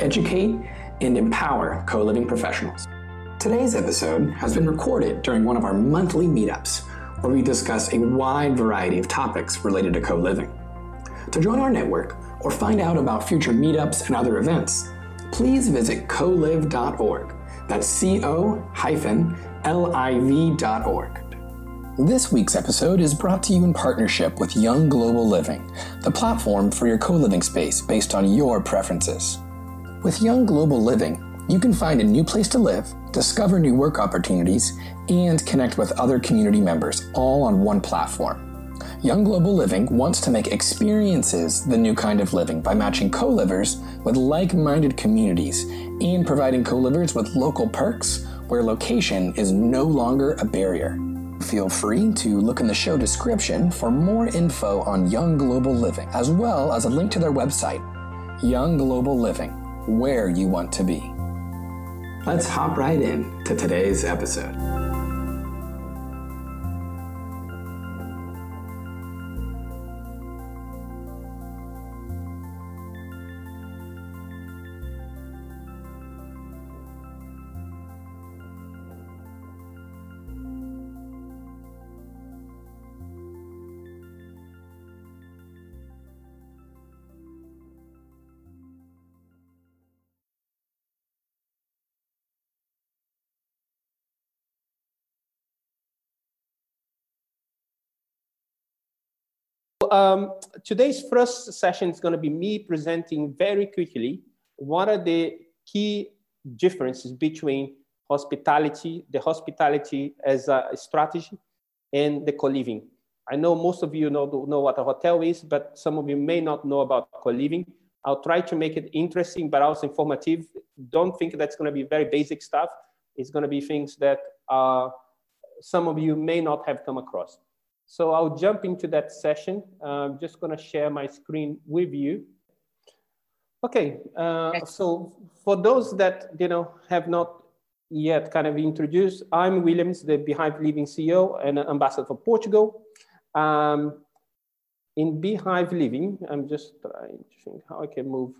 educate, and empower co living professionals. Today's episode has been recorded during one of our monthly meetups where we discuss a wide variety of topics related to co living. To join our network or find out about future meetups and other events, please visit coliv.org. That's C O hyphen L I V.org. This week's episode is brought to you in partnership with Young Global Living, the platform for your co living space based on your preferences. With Young Global Living, you can find a new place to live, discover new work opportunities, and connect with other community members all on one platform. Young Global Living wants to make experiences the new kind of living by matching co livers with like minded communities and providing co livers with local perks where location is no longer a barrier. Feel free to look in the show description for more info on Young Global Living, as well as a link to their website, Young Global Living, where you want to be. Let's hop right in to today's episode. Um, today's first session is going to be me presenting very quickly what are the key differences between hospitality, the hospitality as a strategy, and the co-living. I know most of you know, know what a hotel is, but some of you may not know about co-living. I'll try to make it interesting, but also informative. Don't think that's going to be very basic stuff. It's going to be things that uh, some of you may not have come across. So I'll jump into that session. I'm just gonna share my screen with you. Okay, uh, so for those that you know have not yet kind of introduced, I'm Williams, the B-Hive Living CEO and ambassador for Portugal. Um, in B-Hive Living, I'm just trying to think how I can move.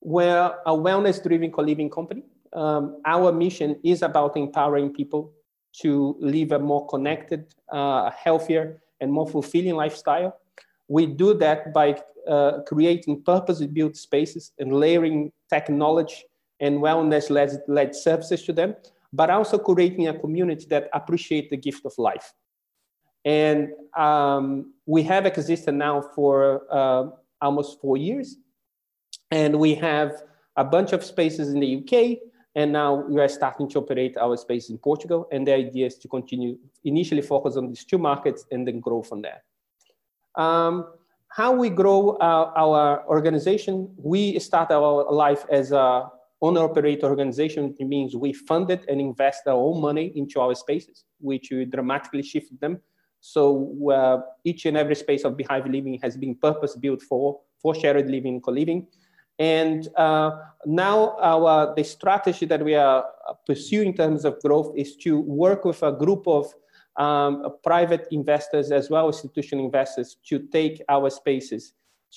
We're a wellness-driven co-living company. Um, our mission is about empowering people to live a more connected, uh, healthier, and more fulfilling lifestyle. We do that by uh, creating purpose-built spaces and layering technology and wellness-led services to them, but also creating a community that appreciate the gift of life. And um, we have existed now for uh, almost four years. And we have a bunch of spaces in the UK, and now we are starting to operate our space in Portugal. And the idea is to continue, initially focus on these two markets and then grow from there. Um, how we grow our, our, organization, we start our life as a owner operator organization. It means we funded and invest our own money into our spaces, which we dramatically shifted them. So uh, each and every space of B-Hive Living has been purpose built for, for shared living, co-living. And uh, now our, the strategy that we are pursuing in terms of growth is to work with a group of um, private investors as well as institutional investors to take our spaces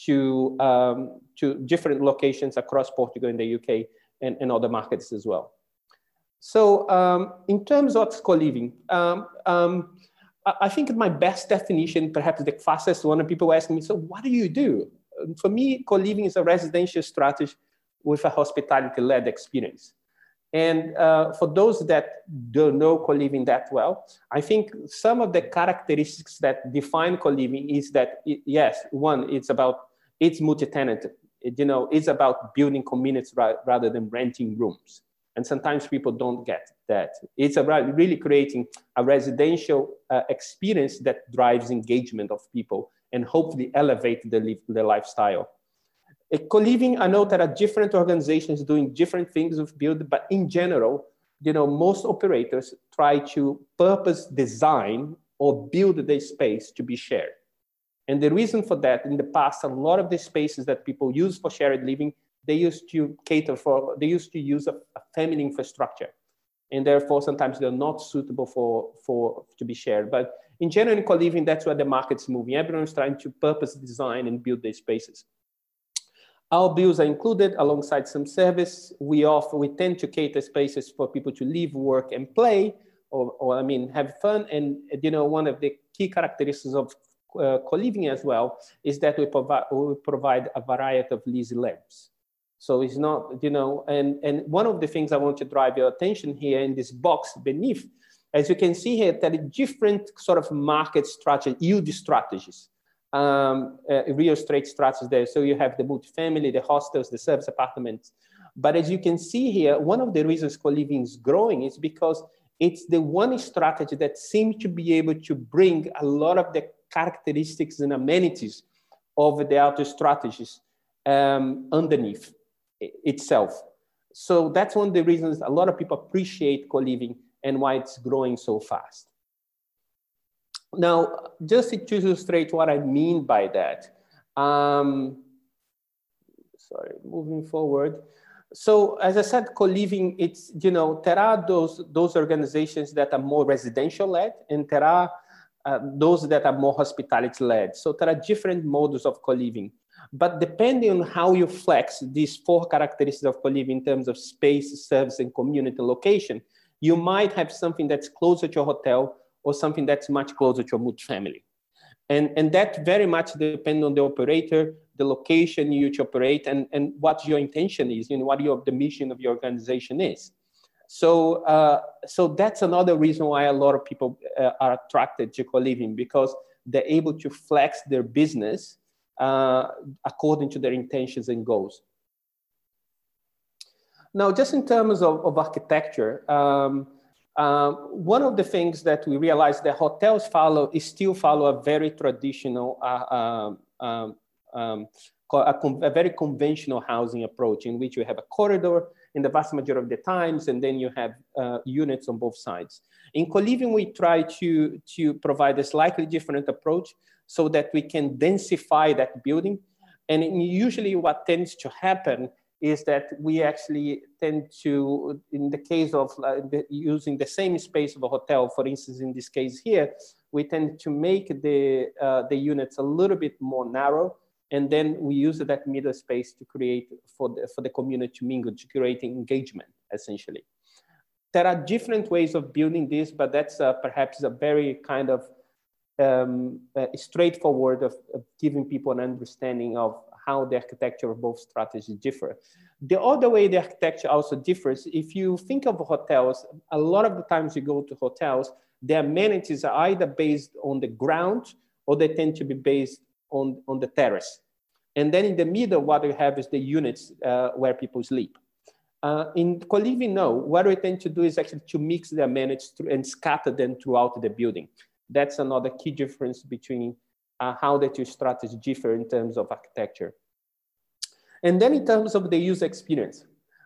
to, um, to different locations across Portugal and the UK and, and other markets as well. So um, in terms of co-living, um, um, I think my best definition, perhaps the fastest one, people ask me, so what do you do? For me, co-living is a residential strategy with a hospitality-led experience. And uh, for those that don't know co-living that well, I think some of the characteristics that define co-living is that, it, yes, one, it's about, it's multi-tenant. It, you know, it's about building communities ra rather than renting rooms. And sometimes people don't get that. It's about really creating a residential uh, experience that drives engagement of people and hopefully elevate the, the lifestyle. A co-living, I know there are different organizations doing different things with build, but in general, you know, most operators try to purpose design or build the space to be shared. And the reason for that, in the past, a lot of the spaces that people use for shared living, they used to cater for, they used to use a, a family infrastructure. And therefore, sometimes they're not suitable for, for to be shared. But in general, in co-living, that's where the market's moving. Everyone's trying to purpose design and build these spaces. Our bills are included alongside some service. We offer, we tend to cater spaces for people to live, work, and play, or, or I mean, have fun. And you know, one of the key characteristics of uh, co-living as well is that we provide we provide a variety of lease lengths. So it's not, you know, and, and one of the things I want to drive your attention here in this box beneath, as you can see here, there are different sort of market strategy, yield strategies, um, uh, real estate strategies there. So you have the multifamily, the hostels, the service apartments. But as you can see here, one of the reasons co-living is growing is because it's the one strategy that seems to be able to bring a lot of the characteristics and amenities of the other strategies um, underneath itself. So that's one of the reasons a lot of people appreciate co-living and why it's growing so fast. Now, just to illustrate what I mean by that, um, sorry, moving forward. So as I said, co-living, it's, you know, there are those, those organizations that are more residential led and there are uh, those that are more hospitality led. So there are different models of co-living. But depending on how you flex these four characteristics of co-living in terms of space, service, and community location, you might have something that's closer to a hotel or something that's much closer to a multifamily. And, and that very much depends on the operator, the location you operate, and, and what your intention is, and what your, the mission of your organization is. So, uh, so that's another reason why a lot of people uh, are attracted to co-living because they're able to flex their business uh, according to their intentions and goals. Now, just in terms of, of architecture, um, um, one of the things that we realized that hotels follow is still follow a very traditional, uh, um, um, um a, a, very conventional housing approach in which you have a corridor in the vast majority of the times, and then you have uh, units on both sides. In co-living, we try to, to provide a slightly different approach so that we can densify that building. And usually what tends to happen is that we actually tend to, in the case of uh, using the same space of a hotel, for instance, in this case here, we tend to make the, uh, the units a little bit more narrow. And then we use that middle space to create for the, for the community to mingle, to create engagement, essentially. There are different ways of building this, but that's uh, perhaps a very kind of um, straightforward of, of, giving people an understanding of how the architecture of both strategies differ. The other way the architecture also differs, if you think of hotels, a lot of the times you go to hotels, the amenities are either based on the ground or they tend to be based on, on the terrace. And then in the middle, what you have is the units uh, where people sleep. Uh, in co-living, no, what we tend to do is actually to mix the amenities and scatter them throughout the building. That's another key difference between uh, how the two strategies differ in terms of architecture. And then in terms of the user experience,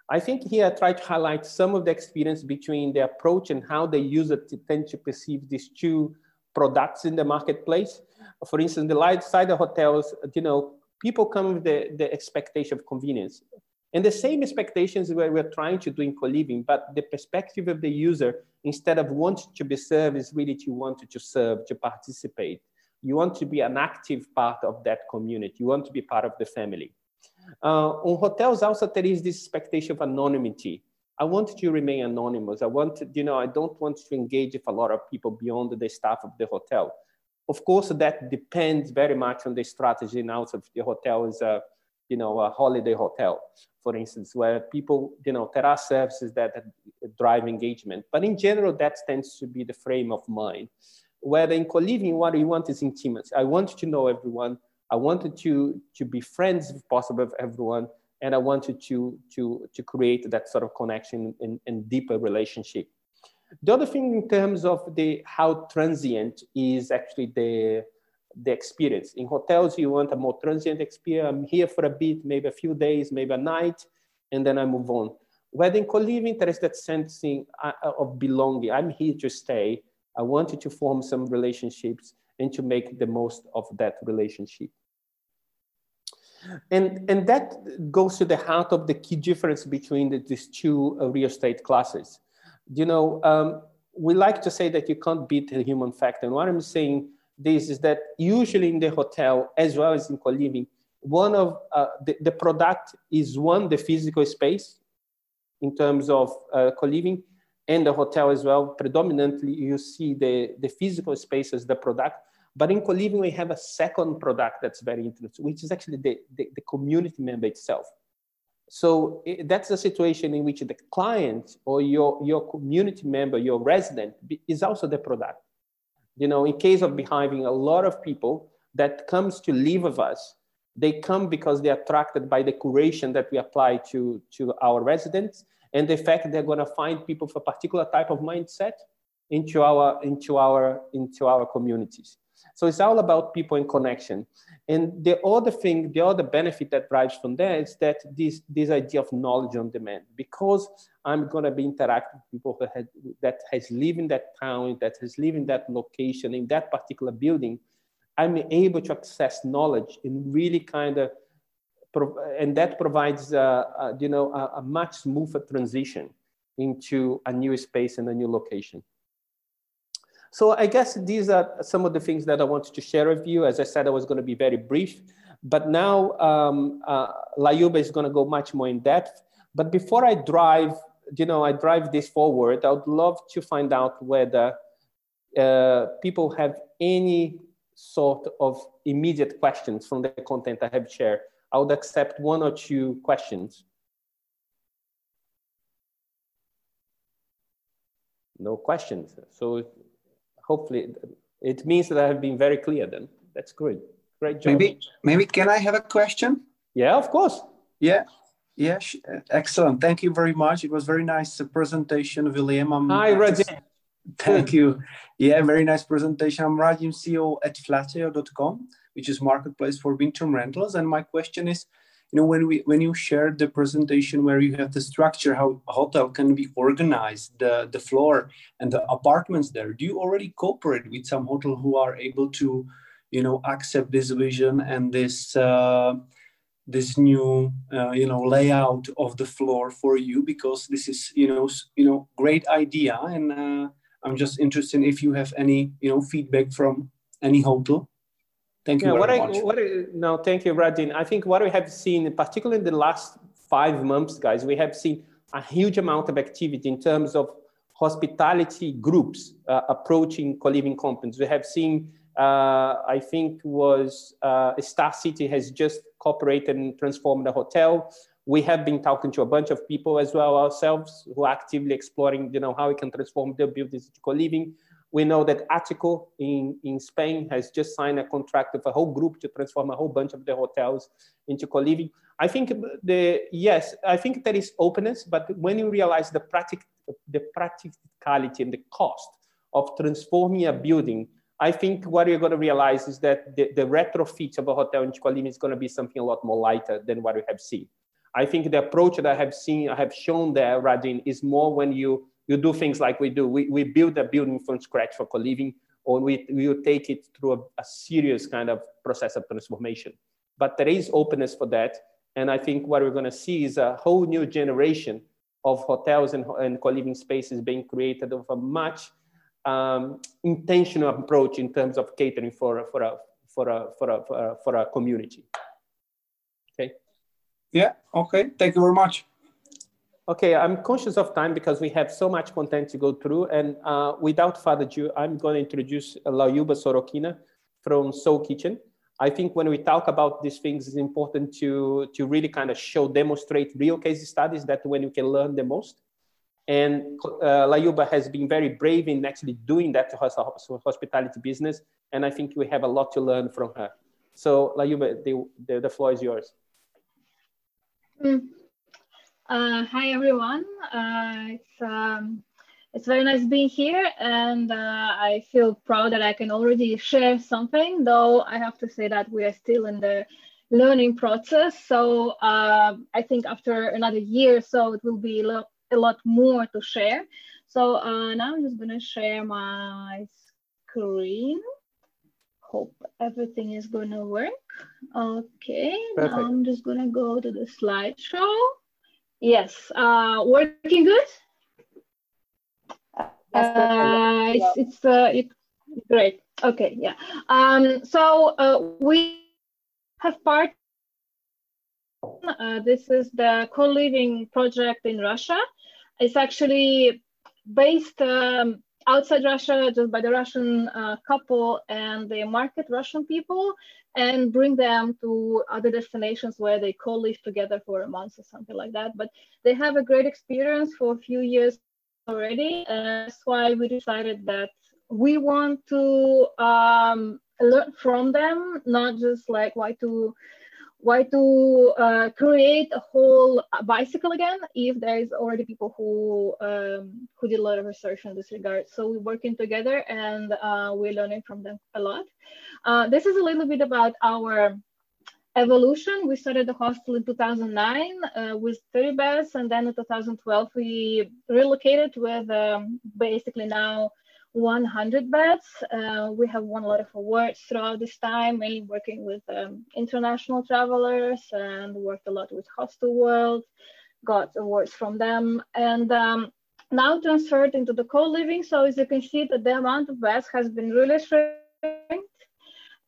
I think here I try to highlight some of the experience between the approach and how the user tend to perceive these two products in the marketplace. For instance, the light side of hotels, you know, people come with the, the expectation of convenience. And the same expectations where we're trying to do in co-living, but the perspective of the user, instead of wanting to be served, is really to want to serve, to participate. You want to be an active part of that community. You want to be part of the family. Uh, on hotels, also there is this expectation of anonymity. I want to remain anonymous. I want to, you know, I don't want to engage with a lot of people beyond the staff of the hotel. Of course, that depends very much on the strategy and also if the hotel is a, you know, a holiday hotel for instance, where people, you know, there are services that drive engagement. But in general, that tends to be the frame of mind. Where in co-living, what you want is intimacy. I want to know everyone. I wanted to, to be friends, if possible, with everyone. And I wanted to, to, to create that sort of connection and, and deeper relationship. The other thing in terms of the how transient is actually the, the experience. In hotels, you want a more transient experience. I'm here for a bit, maybe a few days, maybe a night, and then I move on. Where in co-living, there is that sensing uh, of belonging. I'm here to stay. I wanted to form some relationships and to make the most of that relationship. And, and that goes to the heart of the key difference between the, these two uh, real estate classes. You know, um, we like to say that you can't beat the human factor. And what I'm saying this is that usually in the hotel, as well as in co-living, one of uh, the, the product is one, the physical space in terms of uh, co-living and the hotel as well. Predominantly, you see the, the physical space as the product. But in co-living, we have a second product that's very interesting, which is actually the, the, the community member itself. So it, that's a situation in which the client or your, your community member, your resident is also the product. You know, in case of having a lot of people that comes to live with us, they come because they're attracted by the curation that we apply to, to our residents and the fact they're going to find people for a particular type of mindset into our, into our, into our communities. So it's all about people in connection. And the other thing, the other benefit that drives from there is that this, this idea of knowledge on demand, because I'm going to be interacting with people who had, that has lived in that town, that has lived in that location, in that particular building, I'm able to access knowledge and really kind of, and that provides, uh, uh, you know, a, a much smoother transition into a new space and a new location. So I guess these are some of the things that I wanted to share with you. As I said, I was going to be very brief, but now um, uh, Lyuba is going to go much more in depth. But before I drive, you know, I drive this forward, I would love to find out whether uh, people have any sort of immediate questions from the content I have shared. I would accept one or two questions. No questions. So hopefully it means that I have been very clear then. That's great. Great job. Maybe, maybe can I have a question? Yeah, of course. Yeah. Yeah, excellent. Thank you very much. It was very nice uh, presentation, William. I'm Hi, Radim. Thank you. Yeah, very nice presentation. I'm Radim, CEO at flatio.com, which is marketplace for winter rentals. And my question is, you know, when we when you shared the presentation where you have the structure, how a hotel can be organized, the, the floor and the apartments there, do you already cooperate with some hotel who are able to, you know, accept this vision and this uh, this new uh, you know layout of the floor for you? Because this is you know you know great idea. And uh, I'm just interested if you have any you know feedback from any hotel Thank you yeah, what I, much. What I, no, thank you, Radim. I think what we have seen, particularly in the last five months, guys, we have seen a huge amount of activity in terms of hospitality groups uh, approaching co-living companies. We have seen, uh, I think, was uh, Star City has just cooperated and transformed the hotel. We have been talking to a bunch of people as well ourselves who are actively exploring, you know, how we can transform their buildings into co-living. We know that Atico in, in Spain has just signed a contract with a whole group to transform a whole bunch of the hotels into co-living. I think the yes, I think there is openness, but when you realize the practic the practicality and the cost of transforming a building, I think what you're going to realize is that the, the retrofit of a hotel into co-living is going to be something a lot more lighter than what we have seen. I think the approach that I have seen, I have shown there, Radim, is more when you you do things like we do. We, we build a building from scratch for co-living, or we, we will take it through a, a serious kind of process of transformation. But there is openness for that. And I think what we're going to see is a whole new generation of hotels and, and co-living spaces being created of a much um, intentional approach in terms of catering for, for, a, for, a, for, a, for, a, for a community. Okay. Yeah. Okay. Thank you very much. Okay, I'm conscious of time because we have so much content to go through. And uh, without further ado, I'm going to introduce Lyuba Sorokina from Soul Kitchen. I think when we talk about these things, it's important to, to really kind of show, demonstrate real case studies that when you can learn the most. And uh, Lyuba has been very brave in actually doing that to her hospitality business. And I think we have a lot to learn from her. So Lyuba, the, the, the floor is yours. Mm. Uh, hi everyone. Uh, it's um, it's very nice being here, and uh, I feel proud that I can already share something. Though I have to say that we are still in the learning process. So uh, I think after another year, or so it will be a lot, a lot more to share. So uh, now I'm just gonna share my screen. Hope everything is gonna work. Okay, Perfect. now I'm just gonna go to the slideshow. Yes, uh, working good. Uh, it's it's, uh, it's great. Okay, yeah. Um, so uh, we have part Uh, this is the co-living project in Russia. It's actually based um, outside Russia, just by the Russian uh, couple, and they market Russian people and bring them to other destinations where they co-live together for a month or something like that. But they have a great experience for a few years already. And that's why we decided that we want to um, learn from them, not just like why to why to uh, create a whole bicycle again if there is already people who um, who did a lot of research in this regard. So we're working together and uh, we're learning from them a lot. Uh, this is a little bit about our evolution. We started the hostel in 2009 uh, with 30 beds, and then in 2012 we relocated with um, basically now 100 beds. Uh, we have won a lot of awards throughout this time, mainly working with um, international travelers and worked a lot with Hostel World, got awards from them. And um, now transferred into the co-living. So as you can see that the amount of beds has been really shrinking.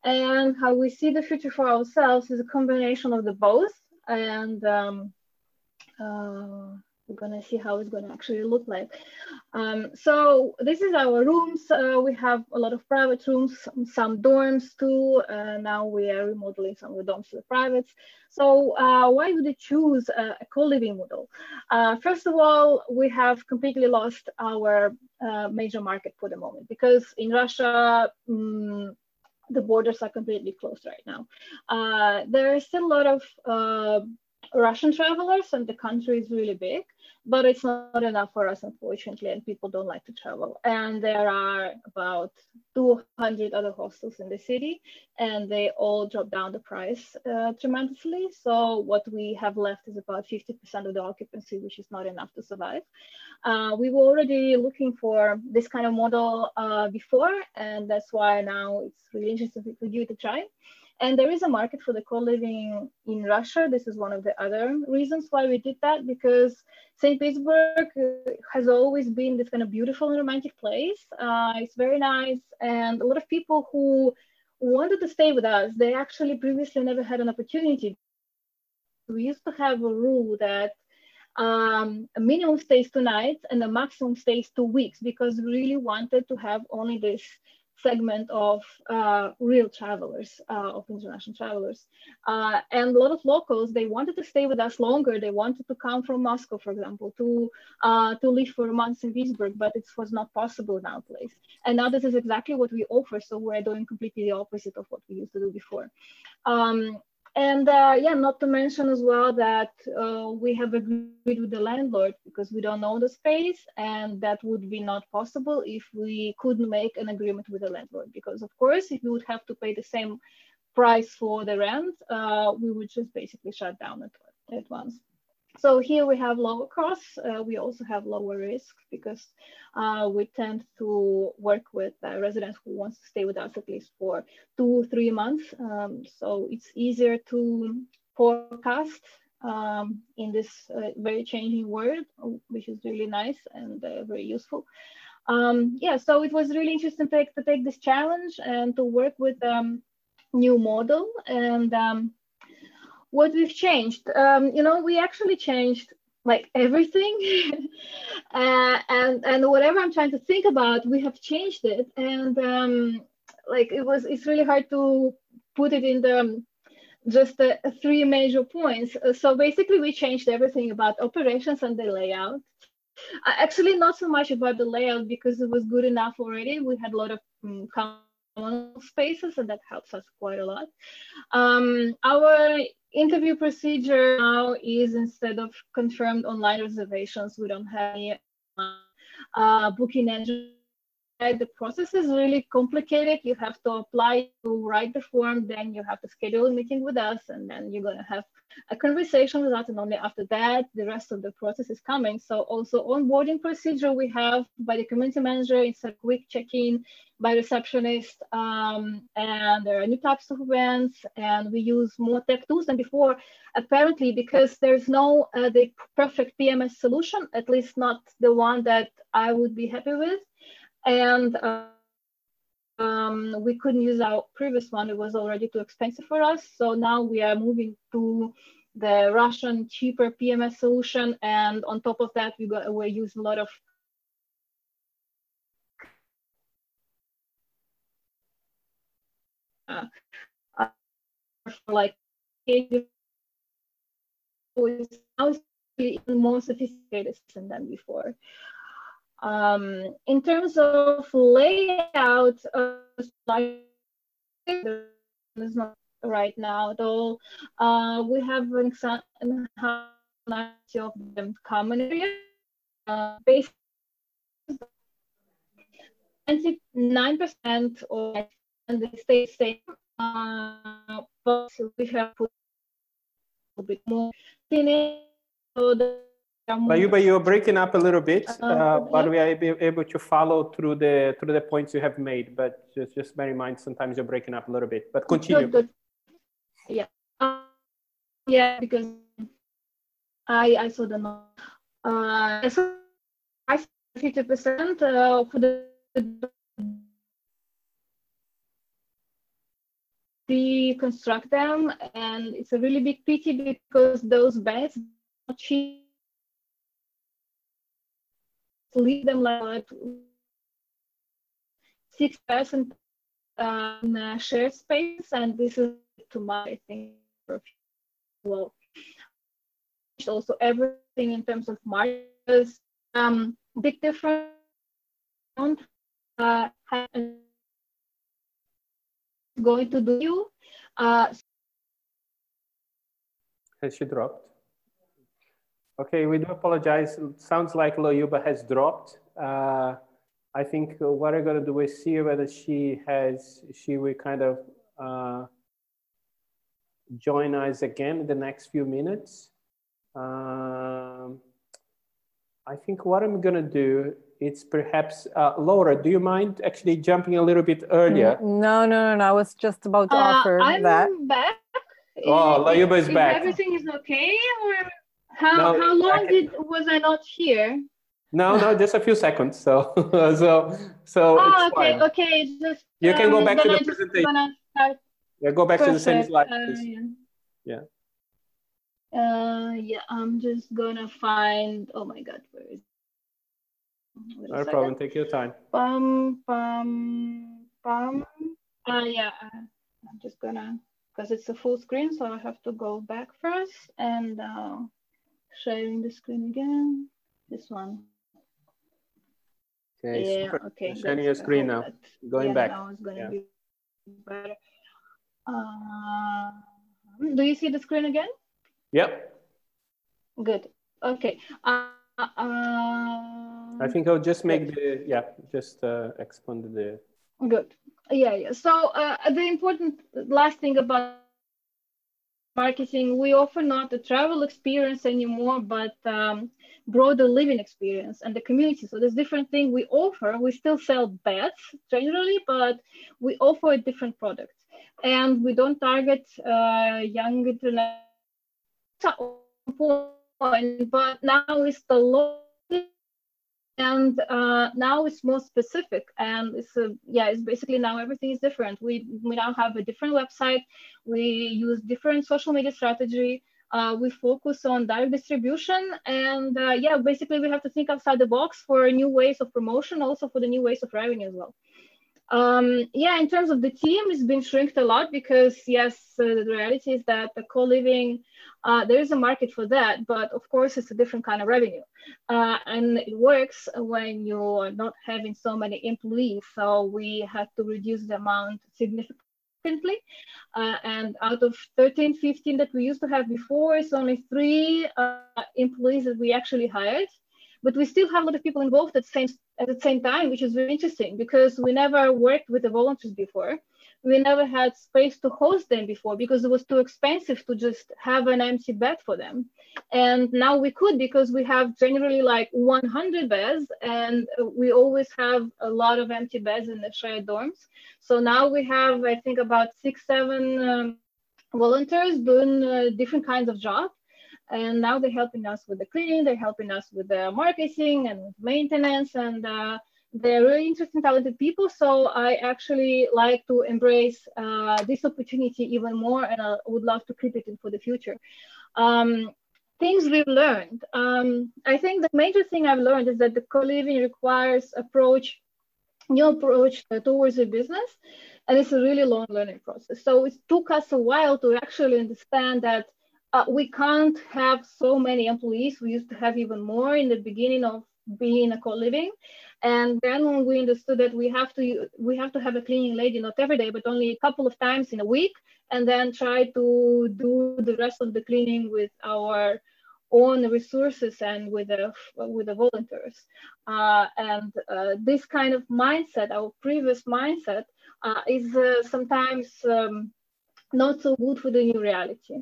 And how we see the future for ourselves is a combination of the both. And um, uh, we're gonna see how it's gonna actually look like. Um, so this is our rooms. Uh, we have a lot of private rooms, some dorms too. Uh, now we are remodeling some of the dorms to the privates. So uh, why would we choose a, a co-living model? Uh, first of all, we have completely lost our uh, major market for the moment because in Russia, um, the borders are completely closed right now. Uh, there is still a lot of Russian travelers and the country is really big but it's not enough for us, unfortunately, and people don't like to travel. And there are about 200 other hostels in the city, and they all drop down the price uh, tremendously. So what we have left is about 50% of the occupancy, which is not enough to survive. Uh, we were already looking for this kind of model uh, before, and that's why now it's really interesting for you to try. And there is a market for the co-living in Russia. This is one of the other reasons why we did that, because St. Petersburg has always been this kind of beautiful and romantic place. Uh, it's very nice. And a lot of people who wanted to stay with us, they actually previously never had an opportunity. We used to have a rule that um, a minimum stays two nights and a maximum stays two weeks because we really wanted to have only this segment of uh, real travelers, uh, of international travelers. Uh, and a lot of locals, they wanted to stay with us longer. They wanted to come from Moscow, for example, to, uh, to live for months in Petersburg, but it was not possible nowadays. And now this is exactly what we offer. So we're doing completely the opposite of what we used to do before. Um, and uh, yeah, not to mention as well that uh, we have agreed with the landlord because we don't own the space, and that would be not possible if we couldn't make an agreement with the landlord. Because of course, if we would have to pay the same price for the rent, uh, we would just basically shut down at, at once. So here we have lower costs. Uh, we also have lower risk because uh, we tend to work with residents who wants to stay with us at least for two, three months. Um, so it's easier to forecast um, in this uh, very changing world, which is really nice and uh, very useful. Um, yeah, so it was really interesting to take, to take this challenge and to work with um, new model and um, what we've changed. Um, you know we actually changed like everything. Uh, and and whatever i'm trying to think about we have changed it. And um, like it was it's really hard to put it in the um, just the three major points. Uh, so basically we changed everything about operations and the layout. Uh, actually not so much about the layout because it was good enough already. We had a lot of um, common spaces and that helps us quite a lot. Um, our interview procedure now is instead of confirmed online reservations, we don't have any uh, booking engine the process is really complicated. You have to apply to write the form, then you have to schedule a meeting with us, and then you're gonna have a conversation with us, and only after that, the rest of the process is coming. So also onboarding procedure we have by the community manager, it's a quick check-in by receptionist, um, and there are new types of events, and we use more tech tools than before, apparently because there's no uh, the perfect PMS solution, at least not the one that I would be happy with and uh, um, we couldn't use our previous one. It was already too expensive for us. So now we are moving to the Russian cheaper PMS solution. And on top of that, we got, we use a lot of uh, like now more sophisticated than before. Um, in terms of layout, uh, right now, though uh, we have an example of them common area. Uh, based 99% of they stay same, uh, but we have put a bit more in it. So the Lyuba, you're breaking up a little bit, uh, uh, but we are able to follow through the through the points you have made. But just just bear in mind, sometimes you're breaking up a little bit. But continue. Good, good. Yeah, uh, yeah, because I I saw the uh, so I fifty percent uh, for the reconstruct them, and it's a really big pity because those beds cheap leave them like six person uh, in shared space, and this is I think, for well. Also, everything in terms of markers, um, big difference. Uh, going to do you. Uh, Has she dropped? Okay, we do apologize. It sounds like Lyuba has dropped. Uh, I think what I'm gonna do is see whether she has, she will kind of uh, join us again in the next few minutes. Um, I think what I'm gonna do, it's perhaps, uh, Laura, do you mind actually jumping a little bit earlier? No, no, no, no. I was just about to uh, offer I'm that. back. Oh, Lyuba is if back. Everything is okay, or how No, how long did was I not here? No, no, just a few seconds. So, so, so oh, okay, fine. okay. Just You can go um, back to the I'm presentation. Yeah, go back to the same slide. Uh, yeah. Yeah. Uh, yeah, I'm just gonna find. Oh my God, where is? Wait No problem. Take your time. Bum bum bum. Uh, yeah, uh, I'm just gonna because it's a full screen, so I have to go back first and uh, sharing the screen again. This one. Okay, yeah. Okay. Sharing your screen now. that- Going yeah, back. Now it's gonna Yeah. be better. Uh, do you see the screen again? Yep. Good. Okay. Uh, uh, I think I'll just make the yeah, just uh, expand the. Good. Yeah, yeah. So uh, the important last thing about marketing, we offer not a travel experience anymore, but um, broader living experience and the community. So there's different thing we offer. We still sell beds generally, but we offer a different product, and we don't target uh, young internet. But now it's the law and uh, now it's more specific and it's a, yeah it's basically now everything is different. We we now have a different website. We use different social media strategy. Uh, we focus on direct distribution and uh, yeah basically we have to think outside the box for new ways of promotion also for the new ways of revenue as well um, yeah in terms of the team it's been shrinked a lot because yes uh, the reality is that the co-living uh, there is a market for that but of course it's a different kind of revenue uh, and it works when you're not having so many employees. So we had to reduce the amount significantly. Uh, and out of 13, 15 that we used to have before, it's only three uh, employees that we actually hired. But we still have a lot of people involved at the same at the same time, which is very interesting because we never worked with the volunteers before. We never had space to host them before because it was too expensive to just have an empty bed for them. And now we could because we have generally like 100 beds and we always have a lot of empty beds in the shared dorms. So now we have i think about six seven um, volunteers doing uh, different kinds of jobs and now they're helping us with the cleaning they're helping us with the marketing and maintenance and uh, they're really interesting talented people so i actually like to embrace uh, this opportunity even more and i would love to keep it in for the future Um, things we've learned. Um, I think the major thing I've learned is that the co-living requires approach, new approach towards the business, and it's a really long learning process. So it took us a while to actually understand that uh, we can't have so many employees. We used to have even more in the beginning of being a co-living. And then when we understood that we have to we have to have a cleaning lady not every day, but only a couple of times in a week, and then try to do the rest of the cleaning with our own resources and with the with the volunteers. Uh, and uh, this kind of mindset, our previous mindset, uh, is uh, sometimes um, not so good for the new reality.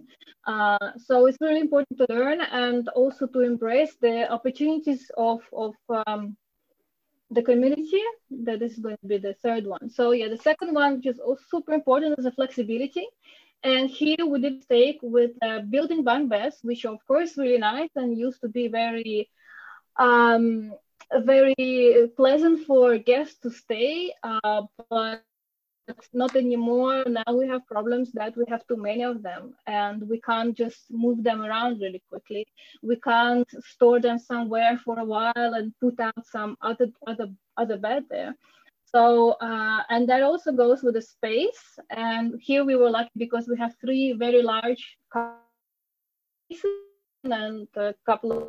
Uh, so it's really important to learn and also to embrace the opportunities of of um, the community that is going to be the third one so yeah the second one which is also super important is the flexibility and here we did take with uh, building bunk beds which of course really nice and used to be very um, very pleasant for guests to stay uh, but not anymore. Now we have problems that we have too many of them and we can't just move them around really quickly. We can't store them somewhere for a while and put out some other other other bed there. So, uh, and that also goes with the space. And here we were lucky because we have three very large and a couple of,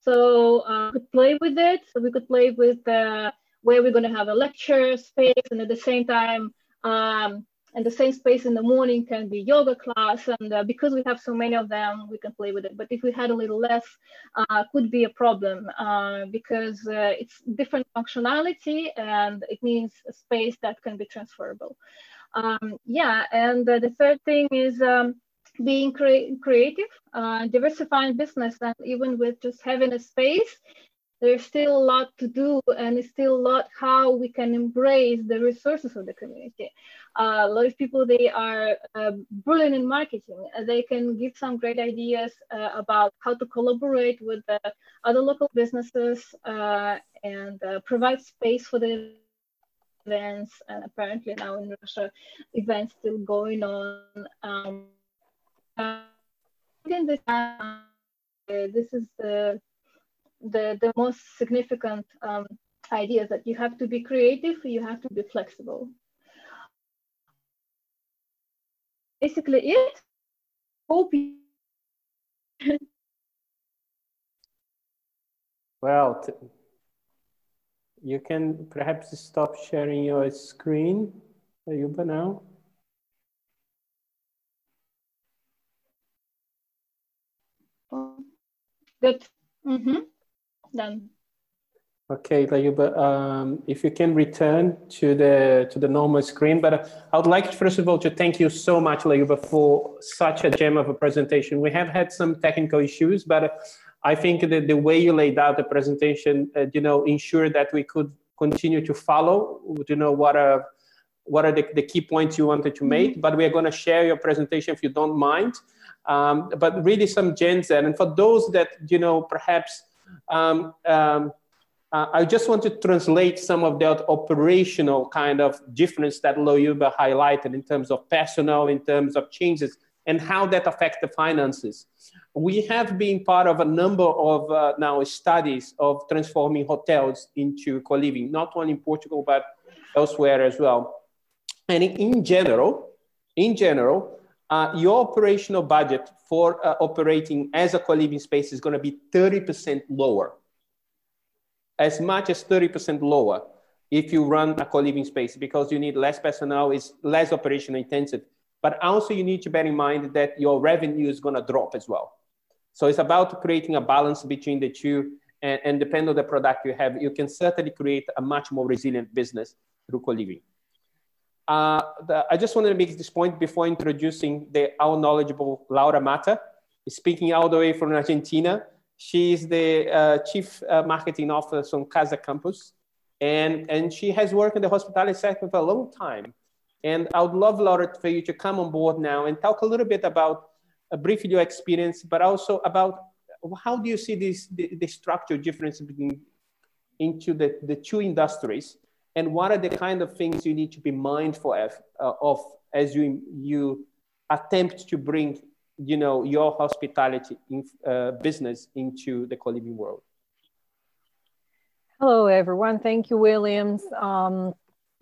so uh, we could play with it. So we could play with the where we're going to have a lecture space and at the same time um, and the same space in the morning can be yoga class and uh, because we have so many of them we can play with it. But if we had a little less uh, could be a problem uh, because uh, it's different functionality and it means a space that can be transferable. Um, yeah and uh, the third thing is um, being cre creative uh, diversifying business and even with just having a space there's still a lot to do and still a lot how we can embrace the resources of the community. Uh, a lot of people, they are uh, brilliant in marketing. Uh, they can give some great ideas uh, about how to collaborate with other local businesses uh, and uh, provide space for the events. And apparently now in Russia, events still going on. Um, this is the the, the most significant um, idea that you have to be creative, you have to be flexible. Basically it. Hope well, you can perhaps stop sharing your screen, Lyuba, now. Good. Mm -hmm done. Okay, Lyuba, um, if you can return to the to the normal screen, but uh, I would like first of all to thank you so much, Lyuba, for such a gem of a presentation. We have had some technical issues, but uh, I think that the way you laid out the presentation, uh, you know, ensured that we could continue to follow, you know, what are what are the, the key points you wanted to make. But we are going to share your presentation if you don't mind. Um, but really some gems there, and for those that you know perhaps um, um, uh, I just want to translate some of that operational kind of difference that Lyuba highlighted in terms of personnel, in terms of changes, and how that affects the finances. We have been part of a number of uh, now studies of transforming hotels into co-living, not only in Portugal, but elsewhere as well. And in general, in general, uh, your operational budget for uh, operating as a co-living space is going to be 30% lower, as much as 30% lower if you run a co-living space because you need less personnel, it's less operational intensive. But also you need to bear in mind that your revenue is going to drop as well. So it's about creating a balance between the two and, and depending on the product you have, you can certainly create a much more resilient business through co-living. Uh, the, I just wanted to make this point before introducing the our knowledgeable Laura Matta, speaking all the way from Argentina. She is the uh, chief uh, marketing officer on Casa Campus, and, and she has worked in the hospitality sector for a long time. And I would love, Laura, for you to come on board now and talk a little bit about uh, briefly your experience, but also about how do you see this the, the structural difference between into the, the two industries and what are the kind of things you need to be mindful of, uh, of as you, you attempt to bring you know, your hospitality in, uh, business into the co-living world? Hello, everyone. Thank you, Williams. Um,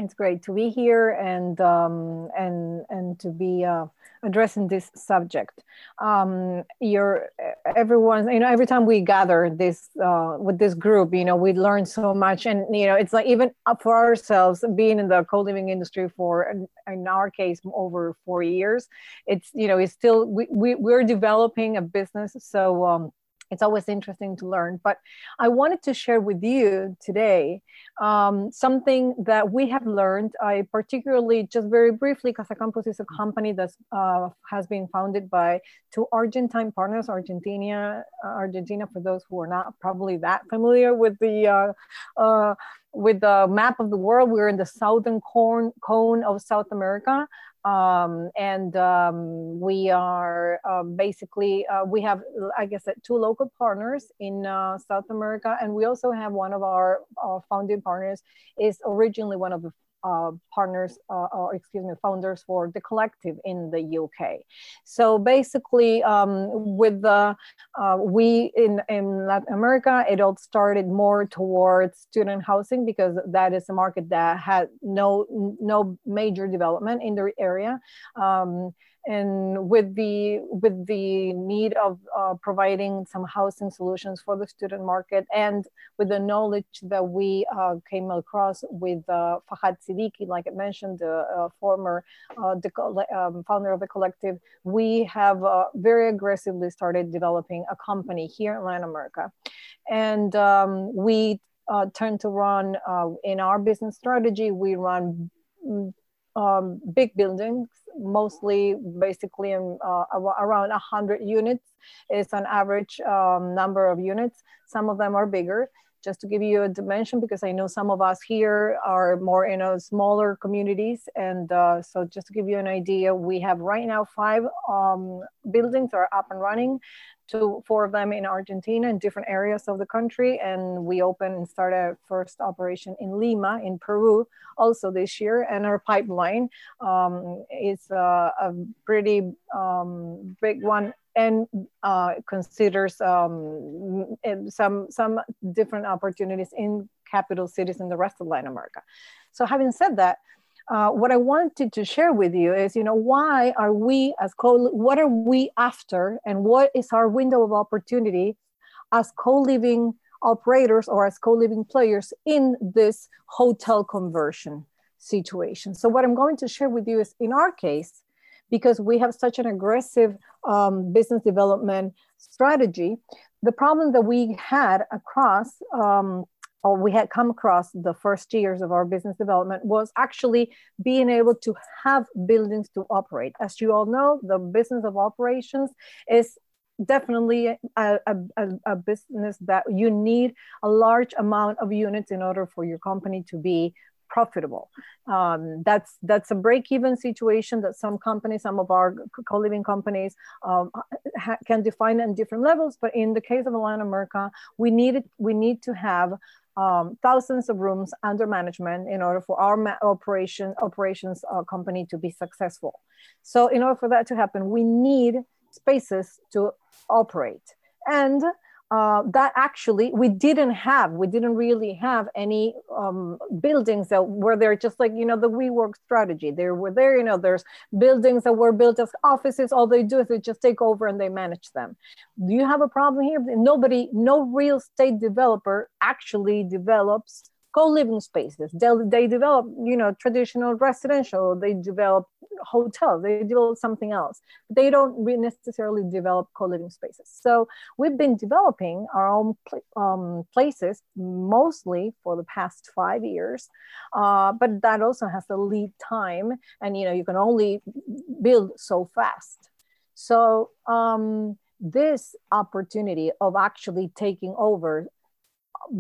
it's great to be here and um, and and to be uh, addressing this subject. Um, you're everyone, you know, every time we gather this uh, with this group, you know, we learn so much, and you know, it's like even for ourselves, being in the co-living industry for, in our case, over four years, it's you know, it's still we, we we're developing a business, so. Um, it's always interesting to learn. But I wanted to share with you today um, something that we have learned. I particularly, just very briefly, Casa Campus is a company that uh, has been founded by two Argentine partners, Argentina, uh, Argentina. For those who are not probably that familiar with the uh, uh with the map of the world, we're in the southern cone, cone of South America um, and um, we are uh, basically uh, we have like i guess two local partners in uh, south america and we also have one of our, our founding partners is originally one of the uh, partners uh, or excuse me founders for the collective in the UK. So basically, um, with the uh, we in in Latin America, it all started more towards student housing because that is a market that had no no major development in the area. Um, and with the with the need of uh, providing some housing solutions for the student market and with the knowledge that we uh, came across with uh, Fahad Siddiqui, like I mentioned, the uh, former uh, um, founder of the collective, we have uh, very aggressively started developing a company here in Latin America. And um, we tend to run in our business strategy, we run mm, um, big buildings, mostly basically in, uh, around 100 units is an average um, number of units. Some of them are bigger. Just to give you a dimension, because I know some of us here are more in a smaller communities. And uh, so just to give you an idea, we have right now five um, buildings are up and running two, four of them in Argentina in different areas of the country. And we opened and started our first operation in Lima, in Peru, also this year. And our pipeline um, is uh, a pretty um, big one and uh, considers um, some, some different opportunities in capital cities in the rest of Latin America. So having said that, uh, what I wanted to share with you is, you know, why are we as co, what are we after and what is our window of opportunity as co-living operators or as co-living players in this hotel conversion situation. So what I'm going to share with you is in our case, because we have such an aggressive um, business development strategy, the problem that we had across um, we had come across the first years of our business development was actually being able to have buildings to operate. As you all know, the business of operations is definitely a, a, a, business that you need a large amount of units in order for your company to be profitable. Um, that's that's a break-even situation that some companies, some of our co-living companies, um, ha- can define in different levels. But in the case of Latin America, we needed we need to have um, thousands of rooms under management in order for our ma- operation operations uh, company to be successful. So in order for that to happen, we need spaces to operate. And uh, that actually we didn't have we didn't really have any um, buildings that were there just like you know the WeWork strategy. There were there you know there's buildings that were built as offices all they do is they just take over and they manage them. Do you have a problem here? Nobody no real estate developer actually develops co-living spaces. They, they develop, you know, traditional residential, they develop hotels, they develop something else. They don't necessarily develop co-living spaces. So we've been developing our own um, places mostly for the past five years, uh, but that also has a lead time and, you know, you can only build so fast. So um, this opportunity of actually taking over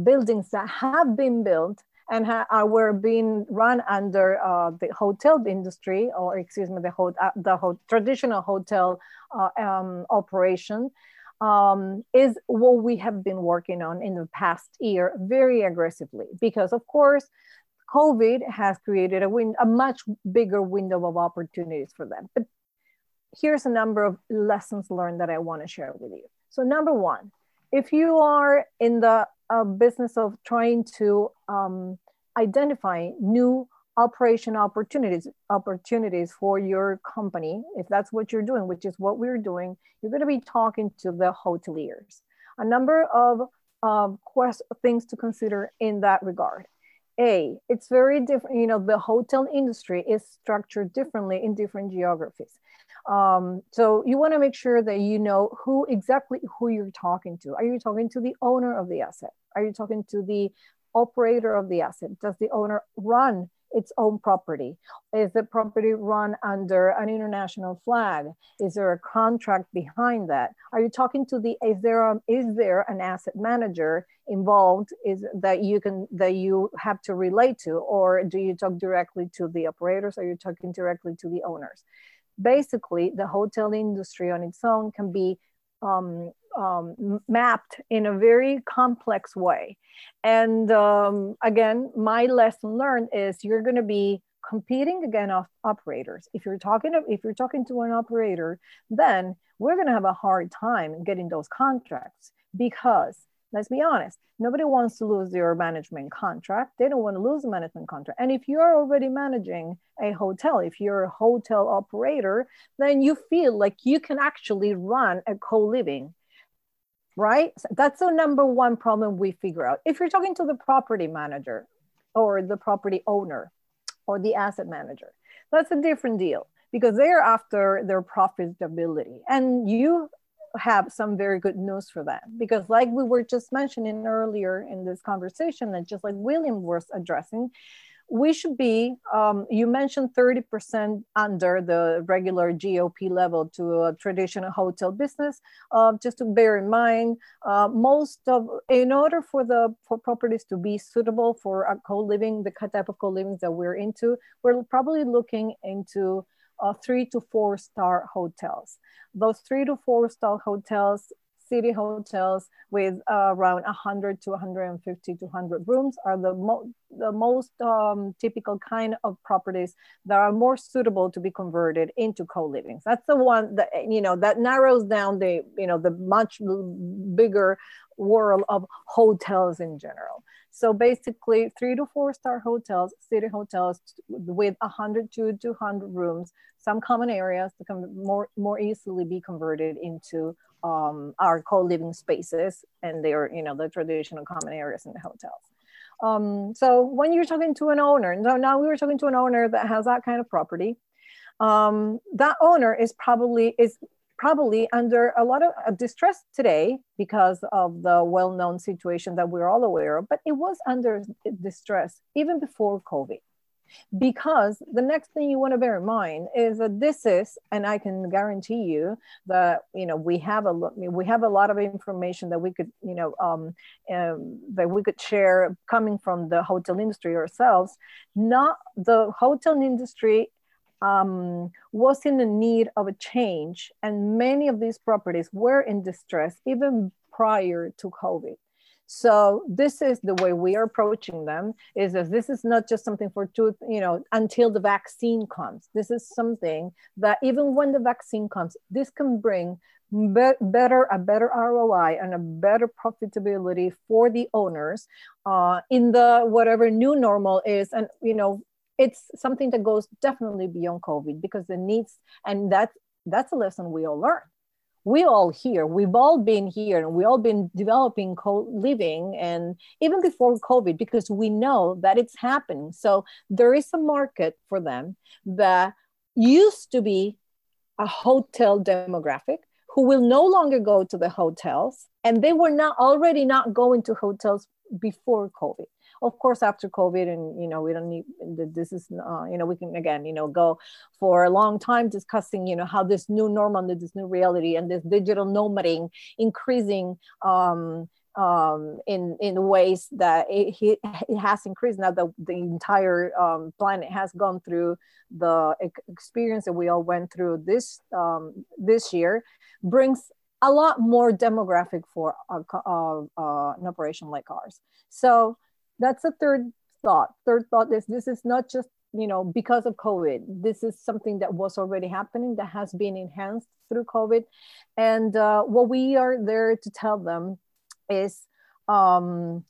buildings that have been built and ha- uh, were being run under uh, the hotel industry, or excuse me, the, ho- uh, the ho- traditional hotel uh, um, operation, um, is what we have been working on in the past year very aggressively. Because, of course, COVID has created a, win- a much bigger window of opportunities for them. But here's a number of lessons learned that I want to share with you. So, number one, if you are in the uh, business of trying to um, identify new operation opportunities opportunities for your company. If that's what you're doing which is what we're doing you're going to be talking to the hoteliers. A number of um, quest- things to consider in that regard. A it's very different you know the hotel industry is structured differently in different geographies. Um, so you want to make sure that you know who exactly who you're talking to. Are you talking to the owner of the asset are you talking to the operator of the asset does the owner run its own property? Is the property run under an international flag? Is there a contract behind that? Are you talking to the, is there, a, is there an asset manager involved is that you can, that you have to relate to, or do you talk directly to the operators? Are you talking directly to the owners? Basically, the hotel industry on its own can be um, um, mapped in a very complex way. And um, again, my lesson learned is you're going to be competing against operators. If you're talking to, if you're talking to an operator, then we're going to have a hard time getting those contracts because let's be honest, nobody wants to lose their management contract. They don't want to lose a management contract. And if you're already managing a hotel, if you're a hotel operator, then you feel like you can actually run a co-living right? That's the number one problem we figure out. If you're talking to the property manager or the property owner or the asset manager, that's a different deal because they're after their profitability. And you have some very good news for them because like we were just mentioning earlier in this conversation and just like william was addressing we should be, um, you mentioned 30% under the regular GOP level to a traditional hotel business. Uh, just to bear in mind, uh, most of, in order for the for properties to be suitable for a co-living, the type of co-living that we're into, we're probably looking into uh, three to four star hotels. Those three to four star hotels city hotels with uh, around 100 to 150 to 100 rooms are the, mo- the most um, typical kind of properties that are more suitable to be converted into co-living. That's the one that, you know, that narrows down the, you know, the much bigger world of hotels in general. So basically, three to four star hotels, city hotels with 100 to 200 rooms, some common areas that can more more easily be converted into um, our co-living spaces and they're you know the traditional common areas in the hotels. Um, so when you're talking to an owner now we were talking to an owner that has that kind of property. Um, that owner is probably is probably under a lot of distress today because of the well-known situation that we're all aware of but it was under distress even before covid because the next thing you want to bear in mind is that this is and i can guarantee you that you know we have a we have a lot of information that we could you know um, um, that we could share coming from the hotel industry ourselves. Not the hotel industry um, was in the need of a change and many of these properties were in distress even prior to covid so this is the way we are approaching them is that this is not just something for two, you know, until the vaccine comes. This is something that even when the vaccine comes, this can bring be- better a better ROI and a better profitability for the owners uh, in the whatever new normal is. And you know, it's something that goes definitely beyond COVID because the needs and that that's a lesson we all learn we all here we've all been here and we all been developing co-living and even before covid because we know that it's happening. So there is a market for them that used to be a hotel demographic who will no longer go to the hotels and they were not already not going to hotels before covid of course after covid and you know we don't need this is uh, you know we can again you know go for a long time discussing you know how this new normal this new reality and this digital nomading increasing um, um, in in ways that it, it has increased now that the entire um, planet has gone through the experience that we all went through this um, this year brings a lot more demographic for a, uh, uh, an operation like ours. So that's the third thought. Third thought is this is not just you know because of covid. This is something that was already happening that has been enhanced through covid. And uh, what we are there to tell them is um,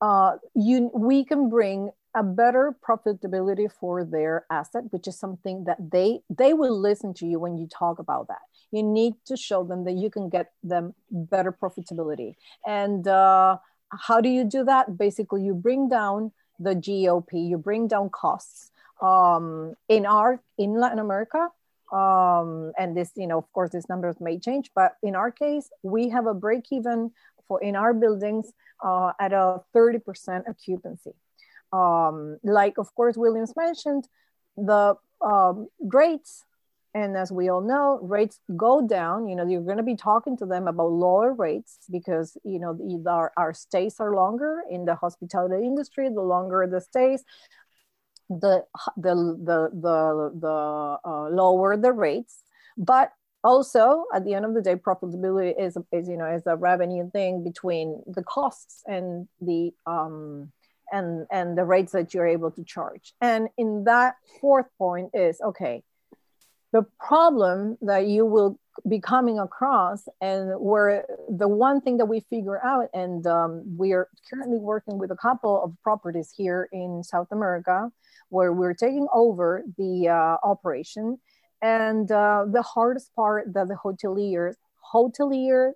uh, you we can bring a better profitability for their asset which is something that they they will listen to you when you talk about that. You need to show them that you can get them better profitability. And uh, how do you do that? Basically you bring down the gop you bring down costs um, in our in latin america um, and this you know of course these numbers may change but in our case we have a break even for in our buildings uh, at a 30% occupancy. Um, like of course Williams mentioned, the um, rates, and as we all know, rates go down. You know, you're going to be talking to them about lower rates because you know our, our stays are longer in the hospitality industry. The longer the stays, the the the the, the uh, lower the rates. But also at the end of the day profitability is, is you know is a revenue thing between the costs and the um and and the rates that you're able to charge and in that fourth point is okay the problem that you will be coming across and where the one thing that we figure out and um, we are currently working with a couple of properties here in south america where we're taking over the uh, operation. And uh, the hardest part that the hoteliers hotelier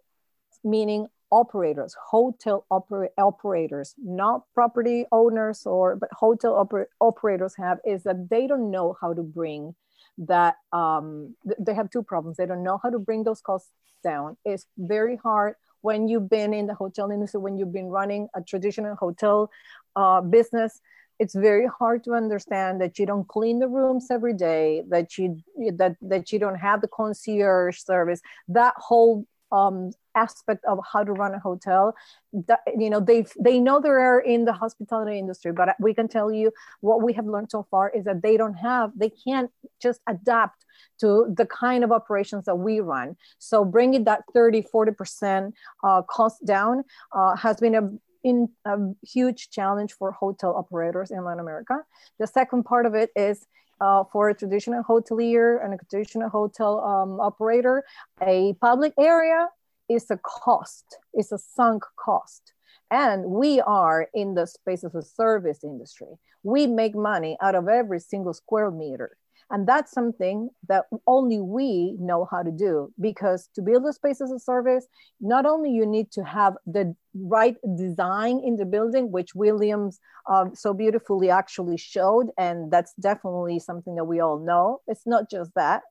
meaning operators, hotel oper- operators, not property owners or but hotel oper- operators have is that they don't know how to bring that. Um, th- they have two problems. They don't know how to bring those costs down. It's very hard when you've been in the hotel industry, when you've been running a traditional hotel uh, business. It's very hard to understand that you don't clean the rooms every day, that you that that you don't have the concierge service. That whole um, aspect of how to run a hotel that, you know they they know they're in the hospitality industry but we can tell you what we have learned so far is that they don't have they can't just adapt to the kind of operations that we run so bringing that 30 40% uh, cost down uh, has been a in a huge challenge for hotel operators in Latin America. The second part of it is uh, for a traditional hotelier and a traditional hotel um, operator, a public area is a cost, it's a sunk cost. And we are in the space of a service industry. We make money out of every single square meter. And that's something that only we know how to do because to build a space as a service, not only you need to have the right design in the building, which Williams um, so beautifully actually showed, and that's definitely something that we all know. It's not just that,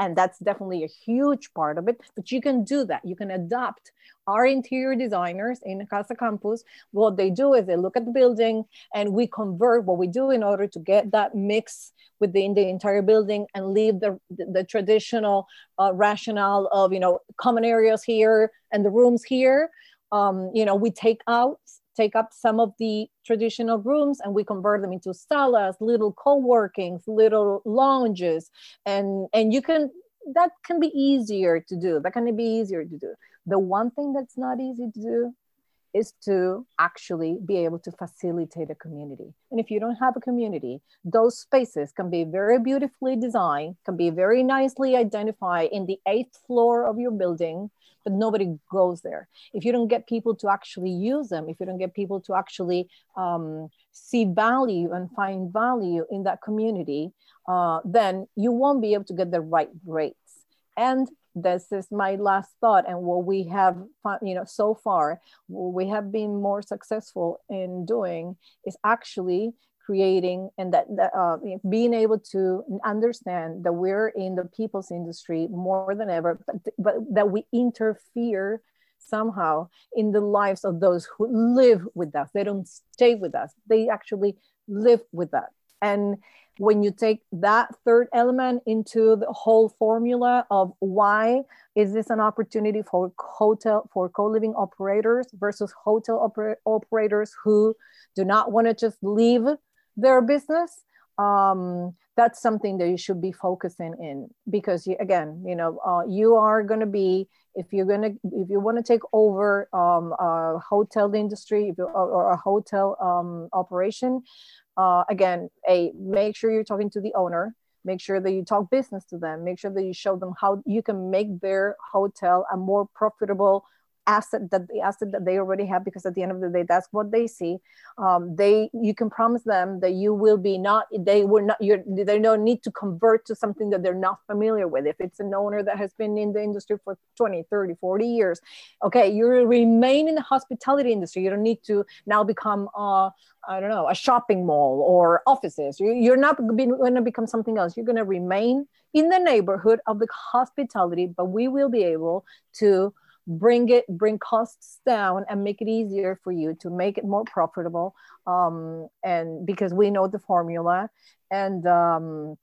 and that's definitely a huge part of it but you can do that. You can adapt our interior designers in casa campus. What they do is they look at the building and we convert what we do in order to get that mix within the entire building and leave the, the, the traditional uh, rationale of you know common areas here and the rooms here. Um, you know we take out take up some of the traditional rooms and we convert them into salas little co-workings little lounges. And and you can that can be easier to do. That can be easier to do. The one thing that's not easy to do is to actually be able to facilitate a community. And if you don't have a community, those spaces can be very beautifully designed, can be very nicely identified in the eighth floor of your building, but nobody goes there. If you don't get people to actually use them, if you don't get people to actually um, see value and find value in that community, uh, then you won't be able to get the right rates. And this is my last thought and what we have you know so far what we have been more successful in doing is actually creating and that, that uh, being able to understand that we're in the people's industry more than ever but, but that we interfere somehow in the lives of those who live with us. They don't stay with us. They actually live with us. And when you take that third element into the whole formula of why is this an opportunity for hotel for co-living operators versus hotel oper- operators who do not want to just leave their business um, that's something that you should be focusing in because you, again you know uh, you are going to be if you're going to if you want to take over um, a hotel industry or, or, a hotel um, operation uh, again a make sure you're talking to the owner make sure that you talk business to them make sure that you show them how you can make their hotel a more profitable asset that the asset that they already have because at the end of the day that's what they see. Um, they you can promise them that you will be not they will not you're, they don't need to convert to something that they're not familiar with. If it's an owner that has been in the industry for 20 30 40 years okay you remain in the hospitality industry. You don't need to now become uh, i don't know a shopping mall or offices. You, are not going to become something else. You're going to remain in the neighborhood of the hospitality but we will be able to bring it bring costs down and make it easier for you to make it more profitable um, and because we know the formula. And um,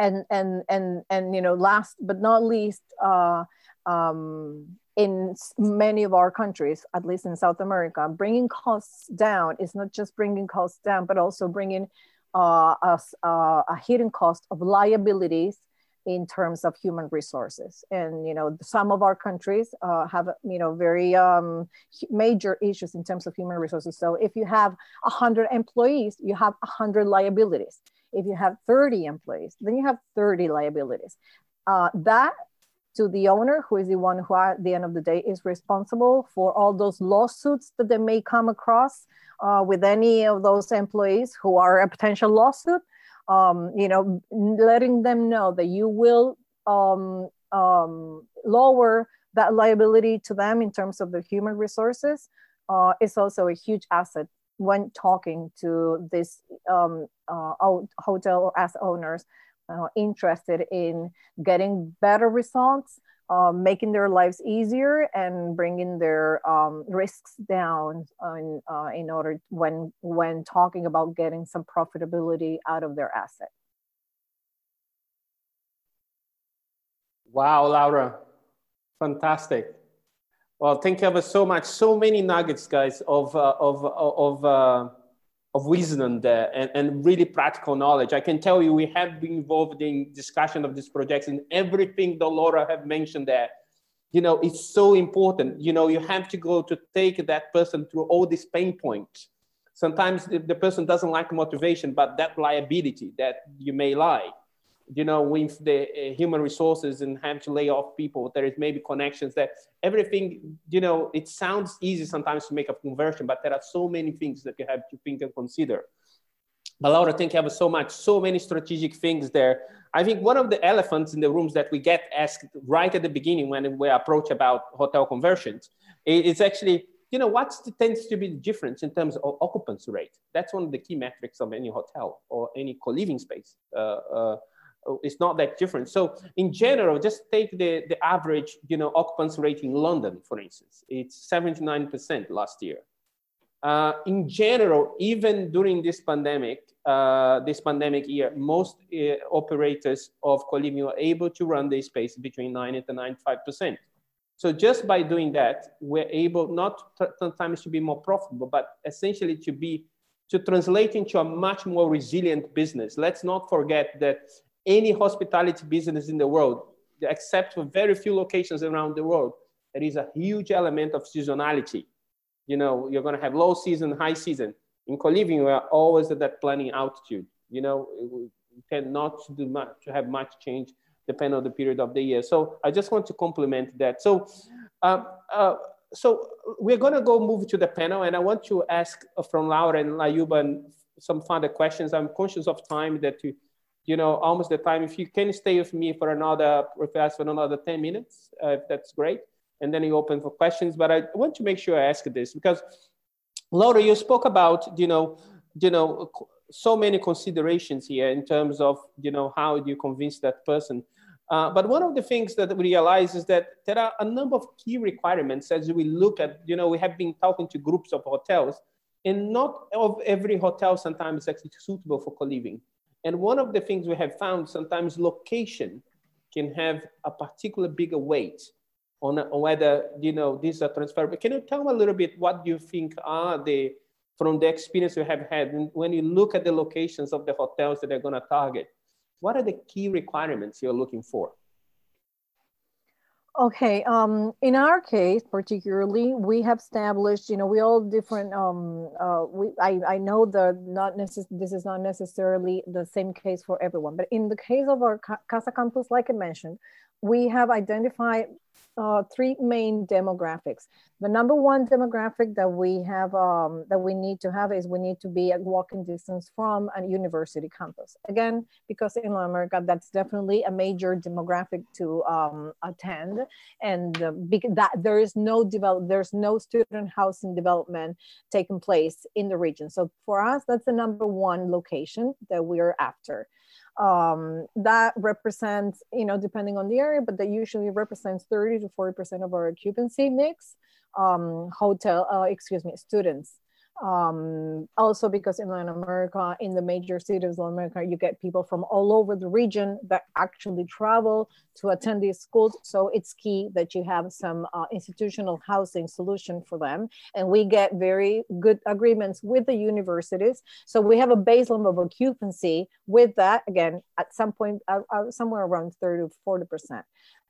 and and and and you know last but not least uh, um, in many of our countries at least in south america bringing costs down is not just bringing costs down but also bringing uh, a, a hidden cost of liabilities in terms of human resources. And you know some of our countries uh, have you know very um, major issues in terms of human resources. So if you have 100 employees you have 100 liabilities. If you have 30 employees then you have 30 liabilities. Uh, that to the owner who is the one who at the end of the day is responsible for all those lawsuits that they may come across uh, with any of those employees who are a potential lawsuit um, you know, letting them know that you will um, um, lower that liability to them in terms of the human resources uh, is also a huge asset when talking to this um, uh, hotel as owners uh, interested in getting better results uh, making their lives easier and bringing their um, risks down in, uh, in order when when talking about getting some profitability out of their asset. Wow, Laura, fantastic. Well, thank you ever so much. So many nuggets, guys, of uh, of of uh, of wisdom there and, and really practical knowledge. I can tell you we have been involved in discussion of these projects and everything that Laura have mentioned there, you know, it's so important. You know, you have to go to take that person through all these pain points. Sometimes the, the person doesn't like motivation, but that liability that you may lie you know, with the uh, human resources and have to lay off people, there is maybe connections that everything, you know, it sounds easy sometimes to make a conversion, but there are so many things that you have to think and consider. But Laura, thank you so much. So many strategic things there. I think one of the elephants in the rooms that we get asked right at the beginning when we approach about hotel conversions is actually, you know, what tends to be the difference in terms of occupancy rate? That's one of the key metrics of any hotel or any co-living space. Uh, uh, it's not that different. So in general, just take the, the average, you know, occupancy rate in London, for instance, it's 79% last year. Uh, in general, even during this pandemic, uh, this pandemic year, most uh, operators of co-living were able to run their space between 90 and 95%. So just by doing that, we're able not sometimes to be more profitable, but essentially to be to translate into a much more resilient business. Let's not forget that any hospitality business in the world, except for very few locations around the world, there is a huge element of seasonality. You know, you're going to have low season, high season. In co-living, we are always at that planning altitude. You know, we tend not to do much, to have much change depending on the period of the year. So I just want to complement that. So, um, uh, so we're going to go move to the panel, and I want to ask from Laura and Lyuba some further questions. I'm conscious of time that you you know, almost the time. If you can stay with me for another, professor, for another 10 minutes, uh, that's great. And then you open for questions. But I want to make sure I ask this because Laura, you spoke about, you know, you know, so many considerations here in terms of, you know, how do you convince that person? Uh, but one of the things that we realize is that there are a number of key requirements as we look at, you know, we have been talking to groups of hotels and not of every hotel sometimes is actually suitable for co-living. And one of the things we have found sometimes location can have a particular bigger weight on, on whether you know these are transferable. Can you tell me a little bit what you think are the from the experience you have had when you look at the locations of the hotels that they're going to target? what are the key requirements you're looking for? Okay, um, in our case particularly, we have established, you know, we all different, um, uh, we, I, I know that not necess- this is not necessarily the same case for everyone, but in the case of our Casa Campus, like I mentioned, we have identified uh, three main demographics. The number one demographic that we have um, that we need to have is we need to be at walking distance from a university campus. Again, because in America, that's definitely a major demographic to um, attend, and uh, that there is no develop, there's no student housing development taking place in the region. So for us, that's the number one location that we're after um, that represents, you know, depending on the area, but that usually represents 30 to 40% of our occupancy mix, um, hotel, uh, excuse me, students um, also because in Latin America, in the major cities of Latin America, you get people from all over the region that actually travel to attend these schools. So it's key that you have some uh, institutional housing solution for them. And we get very good agreements with the universities. So we have a baseline of occupancy with that, again, at some point, uh, uh, somewhere around 30 to 40%.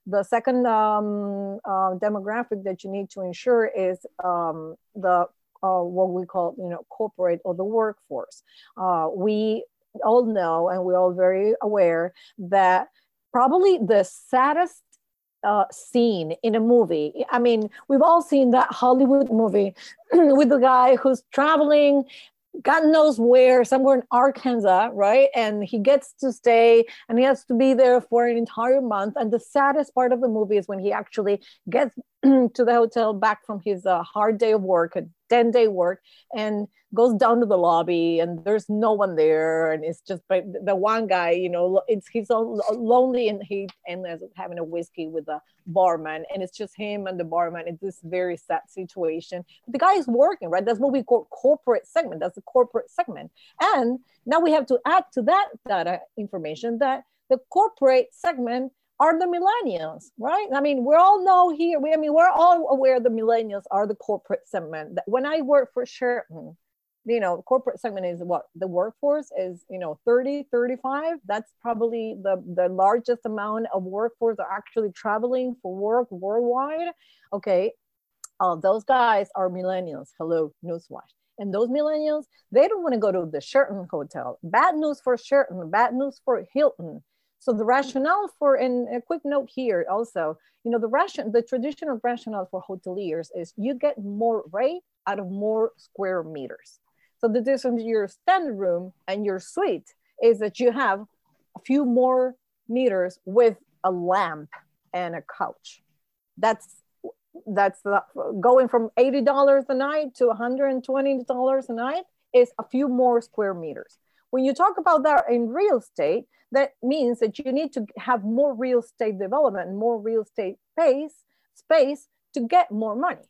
The second um, uh, demographic that you need to ensure is um, the uh, what we call, you know, corporate or the workforce. Uh, we all know and we're all very aware that probably the saddest uh, scene in a movie. I mean, we've all seen that Hollywood movie with the guy who's traveling God knows where, somewhere in Arkansas, right? And he gets to stay and he has to be there for an entire month. And the saddest part of the movie is when he actually gets to the hotel back from his uh, hard day of work, a 10 day work, and goes down to the lobby and there's no one there. And it's just the one guy, you know, it's he's all lonely and he ends up having a whiskey with a barman. And it's just him and the barman. It's this very sad situation. The guy is working, right? That's what we call corporate segment. That's the corporate segment. And now we have to add to that data information that the corporate segment are the millennials, right? I mean, we all know here, we, I mean, we're all aware the millennials are the corporate segment. When I work for Sheraton, mm, you know, corporate segment is what the workforce is, you know, 30, 35. That's probably the, the largest amount of workforce are actually traveling for work worldwide. Okay. Uh, those guys are millennials. Hello, newsflash. And those millennials, they don't want to go to the Sheraton mm, hotel. Bad news for Sheraton, mm, bad news for Hilton so the rationale for, and a quick note here also, you know, the ration, the traditional rationale for hoteliers is you get more rate out of more square meters. So the difference your standard room and your suite is that you have a few more meters with a lamp and a couch. That's that's the, going from $80 a night to $120 a night is a few more square meters. When you talk about that in real estate, that means that you need to have more real estate development, more real estate space, space to get more money.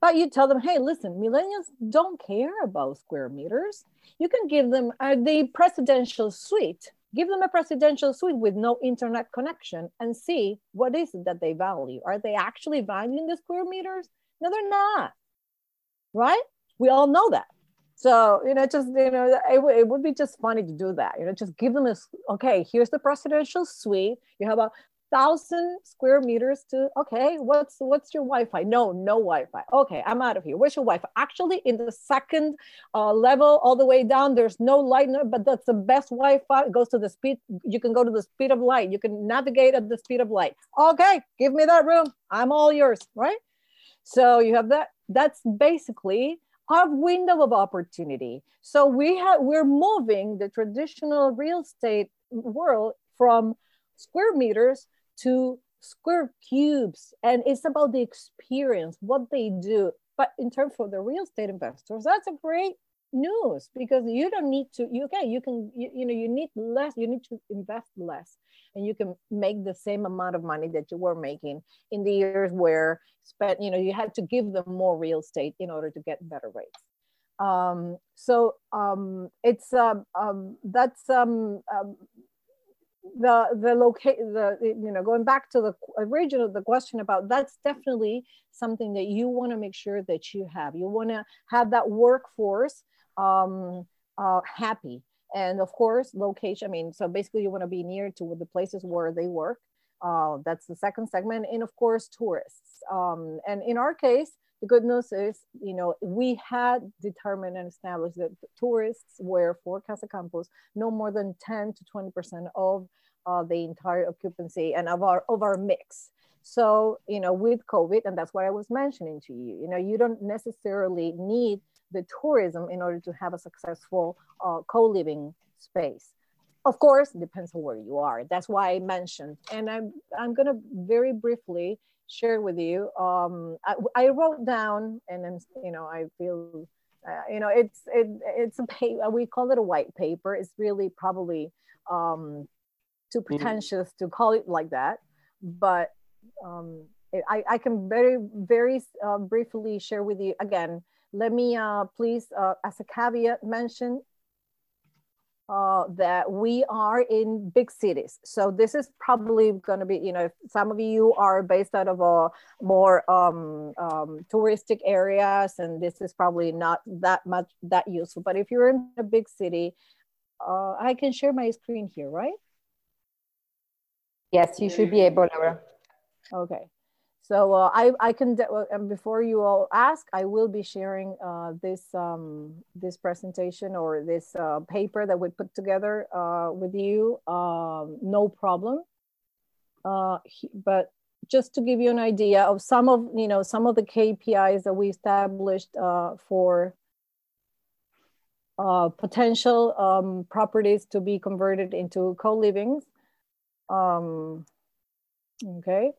But you tell them, hey, listen, millennials don't care about square meters. You can give them uh, the presidential suite. Give them a presidential suite with no internet connection and see what is it that they value. Are they actually valuing the square meters? No, they're not. Right? We all know that. So, you know, just, you know, it, w- it would be just funny to do that, you know, just give them a, okay, here's the presidential suite. You have a thousand square meters to, okay, what's, what's your Wi-Fi? No, no Wi-Fi. Okay, I'm out of here. Where's your Wi-Fi? Actually in the second uh, level, all the way down, there's no light, but that's the best Wi-Fi. It goes to the speed. You can go to the speed of light. You can navigate at the speed of light. Okay, give me that room. I'm all yours, right? So you have that. That's basically have window of opportunity. So we have we're moving the traditional real estate world from square meters to square cubes and it's about the experience what they do but in terms for the real estate investors that's a great news because you don't need to you okay you can you, you know you need less you need to invest less and you can make the same amount of money that you were making in the years where spent you know you had to give them more real estate in order to get better rates. Um, so um, it's um, um, that's um, um, the the locate the you know going back to the original the question about that's definitely something that you want to make sure that you have. You want to have that workforce um, uh, happy And of course, location, I mean, so basically you wanna be near to the places where they work. Uh, that's the second segment. And of course, tourists. Um, and in our case, the good news is, you know, we had determined and established that tourists were for Casa Campus no more than 10 to 20% of uh, the entire occupancy and of our of our mix. So, you know, with COVID, and that's what I was mentioning to you, you know, you don't necessarily need the tourism in order to have a successful uh, co-living space. Of course, depends on where you are. That's why I mentioned, and I'm I'm gonna very briefly share with you. Um, I, I wrote down, and then you know, I feel, uh, you know, it's it it's a paper. We call it a white paper. It's really probably um, too mm-hmm. pretentious mm-hmm. to call it like that, but um, I, I can very very uh, briefly share with you again. Let me uh, please, uh, as a caveat, mention uh, that we are in big cities. So this is probably going to be, you know, some of you are based out of a more um, um, touristic areas, and this is probably not that much that useful. But if you're in a big city, uh, I can share my screen here, right? Yes, you should be able, Laura. Okay. So uh, I, I can, and before you all ask, I will be sharing uh, this, um, this presentation or this uh, paper that we put together uh, with you, um, no problem. Uh, but just to give you an idea of some of, you know, some of the KPIs that we established uh, for potential um, properties to be converted into co-livings. Um, okay.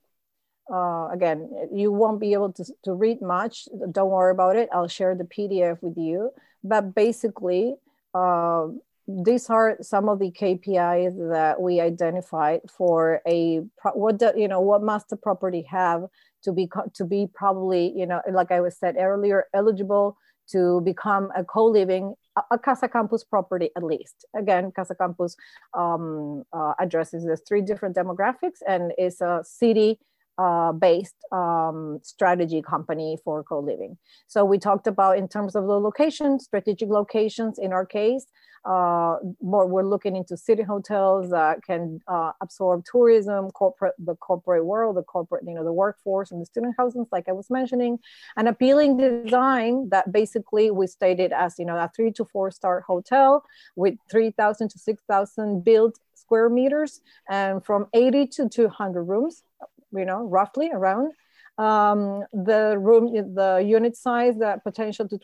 Uh, again, you won't be able to, to read much. Don't worry about it. I'll share the PDF with you. But basically, uh, these are some of the KPIs that we identified for a what do, you know what must the property have to be to be probably you know like I was said earlier eligible to become a co-living a Casa Campus property at least. Again, Casa Campus um, uh, addresses the three different demographics and is a city uh, based um, strategy company for co-living. So we talked about in terms of the location, strategic locations in our case, uh, more we're looking into city hotels that can uh, absorb tourism, corporate, the corporate world, the corporate, you know, the workforce and the student housing, like I was mentioning, an appealing design that basically we stated as, you know, a three to four star hotel with 3,000 to 6,000 built square meters and from 80 to 200 rooms you know, roughly around. Um, the room, the unit size, the potential to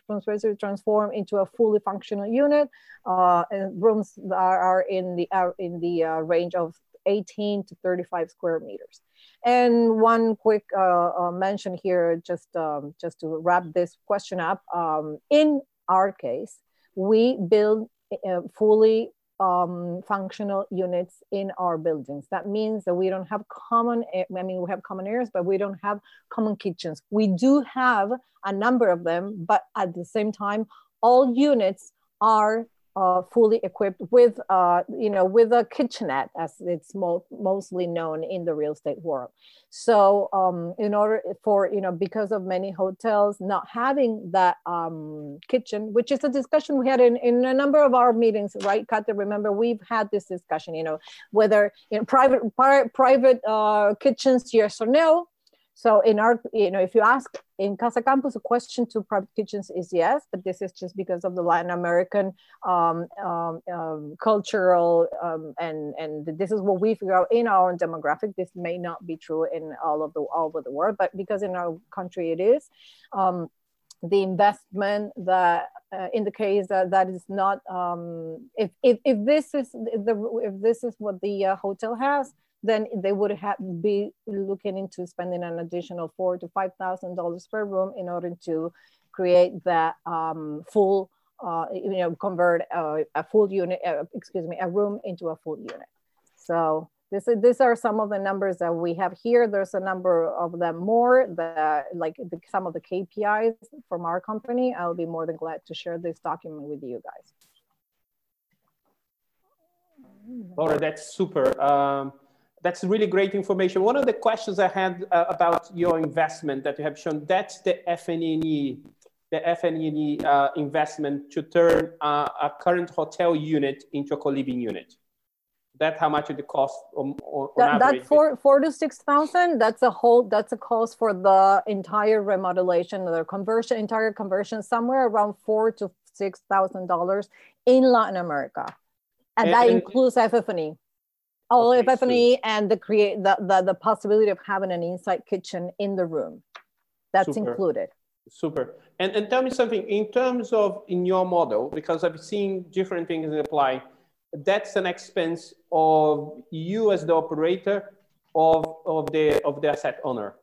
transform into a fully functional unit. Uh, and rooms are, are in the uh, in the uh, range of 18 to 35 square meters. And one quick uh, uh, mention here, just um, just to wrap this question up. Um, in our case, we build uh, fully um, functional units in our buildings. That means that we don't have common, I mean, we have common areas, but we don't have common kitchens. We do have a number of them, but at the same time, all units are uh, fully equipped with, uh, you know, with a kitchenette, as it's mo mostly known in the real estate world. So, um, in order for, you know, because of many hotels not having that um, kitchen, which is a discussion we had in, in a number of our meetings, right, Kate? Remember, we've had this discussion, you know, whether you know, private private uh, kitchens, yes or no, so in our, you know, if you ask in Casa Campus, a question to private kitchens is yes, but this is just because of the Latin American um, um, um, cultural um, and and this is what we figure out in our own demographic. This may not be true in all of the all over the world, but because in our country it is. Um, the investment that uh, in the case that that is not um, if, if if this is the if this is what the uh, hotel has then they would have be looking into spending an additional four to five thousand dollars per room in order to create that um, full, uh, you know, convert a, a full unit, uh, excuse me, a room into a full unit. So this is, these are some of the numbers that we have here. There's a number of them more, the, like the, some of the KPIs from our company. I'll be more than glad to share this document with you guys. Laura, that's super. Um, that's really great information. One of the questions I had uh, about your investment that you have shown, that's the FNNE the FNE uh, investment to turn uh, a current hotel unit into a co-living unit? That how much it cost on, on that, that four four to six thousand. That's a whole. That's a cost for the entire remodelation, the conversion, entire conversion, somewhere around four to six thousand dollars in Latin America, and, and that and, includes FF&E. All okay, FF&E so, and the create the, the the possibility of having an inside kitchen in the room. That's super. included. Super. And, and tell me something in terms of in your model, because I've seen different things apply. That's an expense of you as the operator of, of the of the asset owner.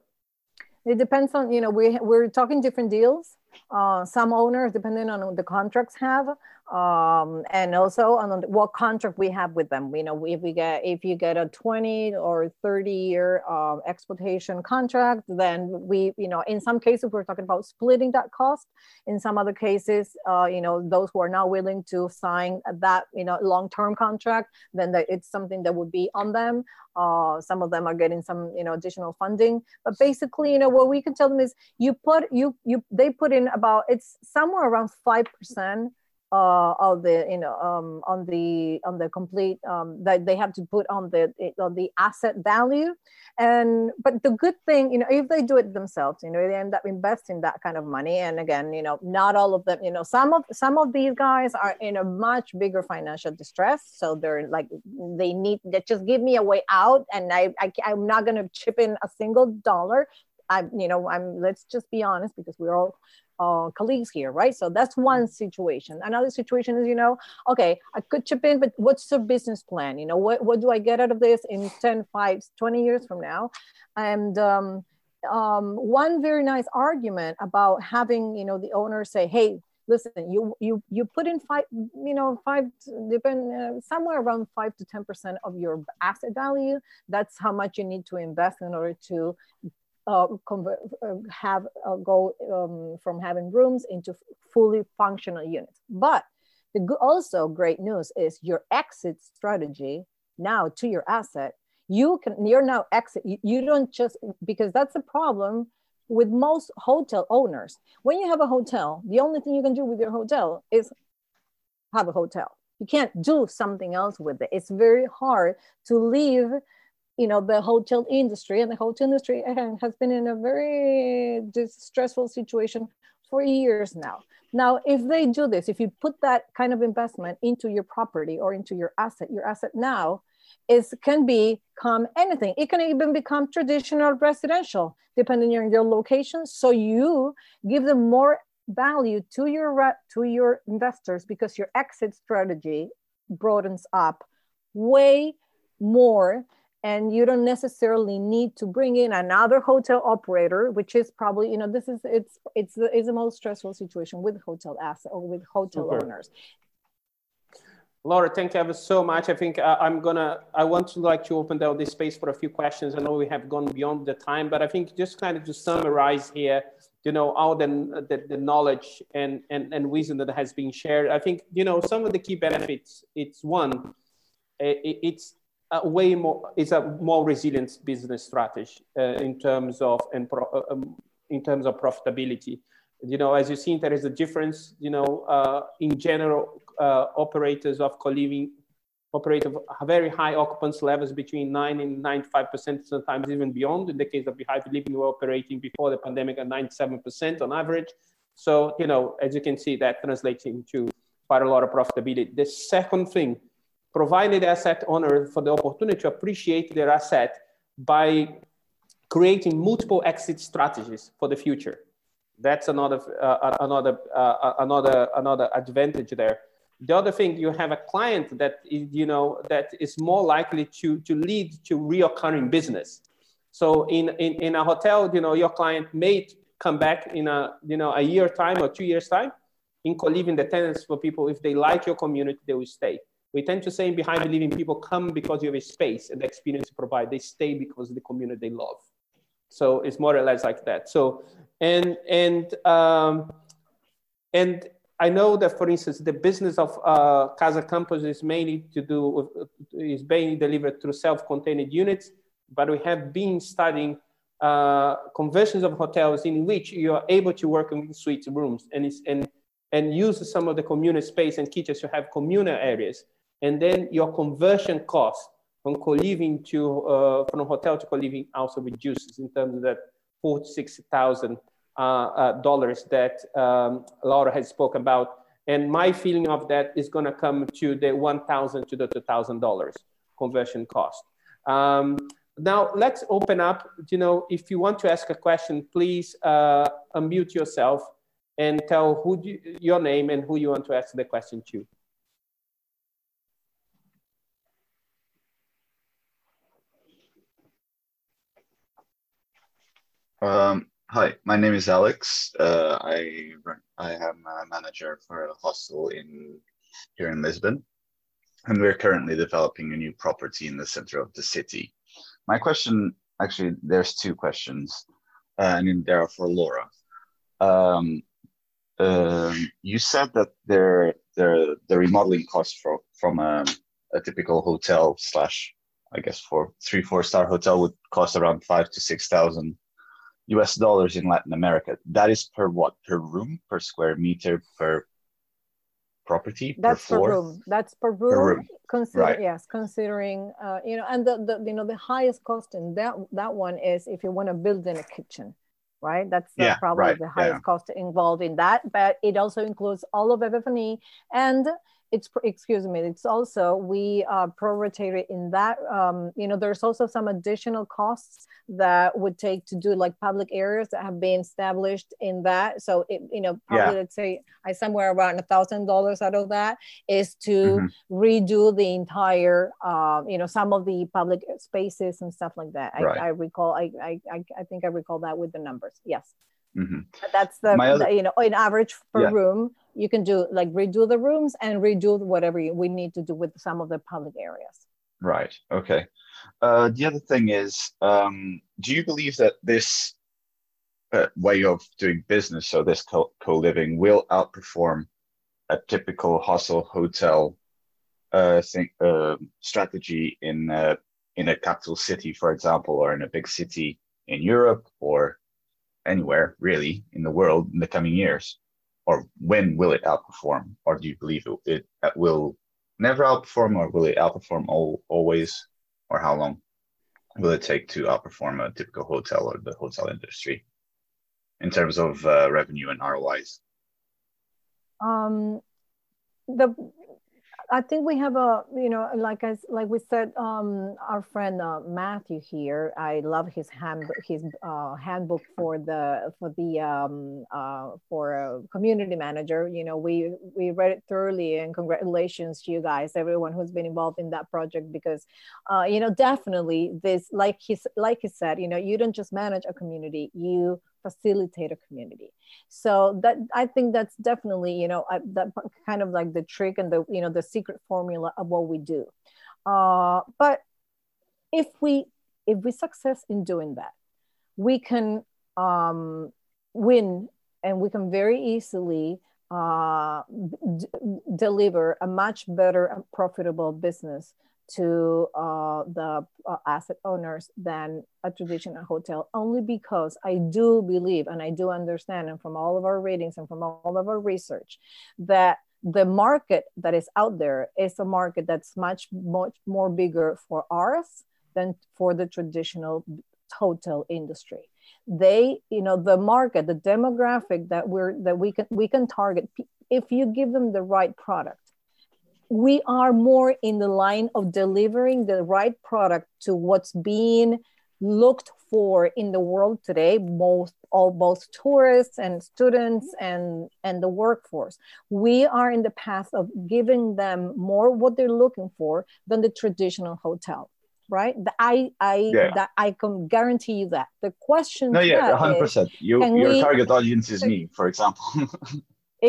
It depends on you know we we're talking different deals. Uh, some owners, depending on the contracts have, um, and also on what contract we have with them. You know, if we get if you get a 20 or 30 year uh, exploitation contract, then we, you know, in some cases we're talking about splitting that cost. In some other cases, uh, you know, those who are not willing to sign that, you know, long term contract, then that it's something that would be on them. Uh, some of them are getting some, you know, additional funding. But basically, you know, what we can tell them is you put you you they put in about it's somewhere around five percent uh, of the you know um, on the on the complete um, that they have to put on the on the asset value. And but the good thing you know if they do it themselves you know they end up investing that kind of money. And again you know not all of them you know some of some of these guys are in a much bigger financial distress. So they're like they need that just give me a way out. And I, I i'm not going to chip in a single dollar. I, you know, I'm. Let's just be honest, because we're all uh, colleagues here, right? So that's one situation. Another situation is, you know, okay, I could chip in, but what's the business plan? You know, what, what do I get out of this in 10, 5, 20 years from now? And um, um, one very nice argument about having, you know, the owner say, hey, listen, you you you put in five, you know, five, depend uh, somewhere around five to ten percent of your asset value. That's how much you need to invest in order to uh, uh, have uh, go um, from having rooms into fully functional units. But the also great news is your exit strategy now to your asset. You can you're now exit. You, you don't just because that's a problem with most hotel owners. When you have a hotel, the only thing you can do with your hotel is have a hotel. You can't do something else with it. It's very hard to leave you know the hotel industry and the hotel industry eh, has been in a very stressful situation for years now. Now if they do this if you put that kind of investment into your property or into your asset your asset now is can become anything. It can even become traditional residential depending on your location. So you give them more value to your to your investors because your exit strategy broadens up way more and you don't necessarily need to bring in another hotel operator which is probably you know this is it's it's the, it's the most stressful situation with hotel asset or with hotel Super. owners Laura, thank you ever so much. I think uh, I'm gonna, I want to like to open down this space for a few questions. I know we have gone beyond the time, but I think just kind of to summarize here, you know, all the, the, the knowledge and, and, and wisdom that has been shared. I think, you know, some of the key benefits, it's one, it, it's a way more is a more resilient business strategy uh, in terms of and pro, uh, um, in terms of profitability. You know, as you see, there is a difference. You know, uh, in general, uh, operators of co-living operate of very high occupancy levels between 9 and 95 percent, sometimes even beyond. In the case of B-Hive Living, we're operating before the pandemic at 97 percent on average. So, you know, as you can see, that translates into quite a lot of profitability. The second thing provided asset owner for the opportunity to appreciate their asset by creating multiple exit strategies for the future. That's another, uh, another, uh, another, another advantage there. The other thing, you have a client that is, you know, that is more likely to, to lead to reoccurring business. So in, in, in a hotel, you know, your client may come back in a, you know, a year time or two years time. In co-living, the tenants for people, if they like your community, they will stay. We tend to say in B-Hive Living, people come because you have a space and the experience you provide. They stay because of the community they love. So it's more or less like that. So, and, and, um, and I know that, for instance, the business of uh, Casa Campus is mainly to do with, is being delivered through self-contained units, but we have been studying uh, conversions of hotels in which you are able to work in suite rooms and, and, and use some of the communal space and kitchens to have communal areas. And then your conversion cost from co-living to, uh, from hotel to co-living also reduces in terms of that four to six thousand uh, uh, dollars that um, Laura has spoken about. And my feeling of that is going to come to the one thousand to the two thousand dollars conversion cost. Um, now let's open up. You know, if you want to ask a question, please uh, unmute yourself and tell who you, your name and who you want to ask the question to. Um, hi, my name is Alex. Uh, I run, I am a manager for a hostel in here in Lisbon, and we're currently developing a new property in the center of the city. My question, actually, there's two questions, uh, and they are for Laura. Um, um, you said that there, there, the remodeling cost for, from a, a typical hotel slash, I guess, for three, four star hotel would cost around five to six thousand US dollars in Latin America. That is per what? Per room, per square meter, per property, That's per floor? per room. That's per room. Per room. Consider, Right. Yes, considering uh, you know, and the, the you know the highest cost in that that one is if you want to build in a kitchen, right? That's Yeah, probably right, the yeah. highest cost involved in that. But it also includes all of FF&E and it's excuse me it's also we uh, prorated in that um, you know there's also some additional costs that would take to do like public areas that have been established in that so it you know probably Yeah. let's say i somewhere around a thousand dollars out of that is to Mhm. redo the entire um, you know some of the public spaces and stuff like that Right. I, I recall I, I I think i recall that with the numbers yes Mhm. that's the, other- the- you know in average per Yeah. room you can do like redo the rooms and redo whatever you- we need to do with some of the public areas Right. Okay. Uh, the other thing is, um, do you believe that this uh, way of doing business, so this co- co-living, will outperform a typical hostel hotel uh, uh, strategy in uh, in a capital city, for example, or in a big city in Europe or anywhere really in the world in the coming years? Or when will it outperform? Or do you believe it, it will never outperform, or will it outperform all, always? Or how long will it take to outperform a typical hotel or the hotel industry in terms of uh, revenue and ROIs? um the i think we have a you know like I, like we said um our friend uh, matthew here i love his hand, his uh, handbook for the for the um uh for a community manager. You know we we read it thoroughly and congratulations to you guys everyone who's been involved in that project because uh you know definitely this like he's like he said you know you don't just manage a community you facilitate a community. So that i think that's definitely you know uh, that kind of like the trick and the you know the secret formula of what we do. Uh, but if we if we success in doing that we can um, win and we can very easily uh, d- deliver a much better and profitable business to uh, the uh, asset owners than a traditional hotel only because i do believe and i do understand and from all of our readings and from all of our research that the market that is out there is a market that's much much more bigger for ours than for the traditional hotel industry. They you know the market the demographic that we're that we can we can target if you give them the right product we are more in the line of delivering the right product to what's being looked for in the world today most all both tourists and students and and the workforce we are in the path of giving them more what they're looking for than the traditional hotel right The- i i Yeah. that i can guarantee you that the question No, yeah, that hundred is- percent. You, your we- target audience is me, for example.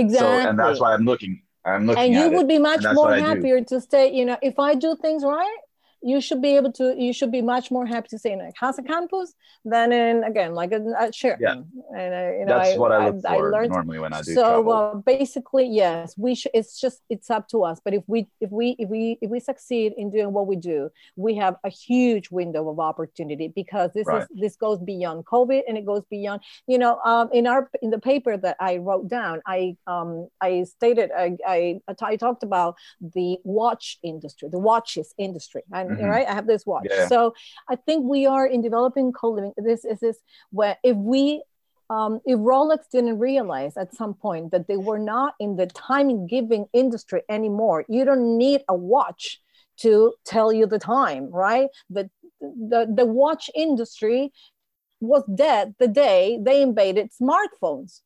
exactly So, and that's why I'm looking. I'm looking and you would it. be much more what I do. happier to say you know if i do things right you should be able to you should be much more happy to say in a casa campus than in again like a, a Sheraton. Yeah. And uh, you know, that's I, what I look I, for I learned, normally when I do. So uh, basically, yes, we should. It's just it's up to us. But if we if we if we if we succeed in doing what we do, we have a huge window of opportunity because this right. is this goes beyond COVID and it goes beyond. You know, um, in our in the paper that I wrote down, I um I stated I I, I talked about the watch industry, the watches industry. And mm-hmm. right? I have this watch. Yeah. So I think we are in developing co-living. This is this where if we um, if Rolex didn't realize at some point that they were not in the time giving industry anymore, you don't need a watch to tell you the time, right? The, the, the watch industry was dead the day they invaded smartphones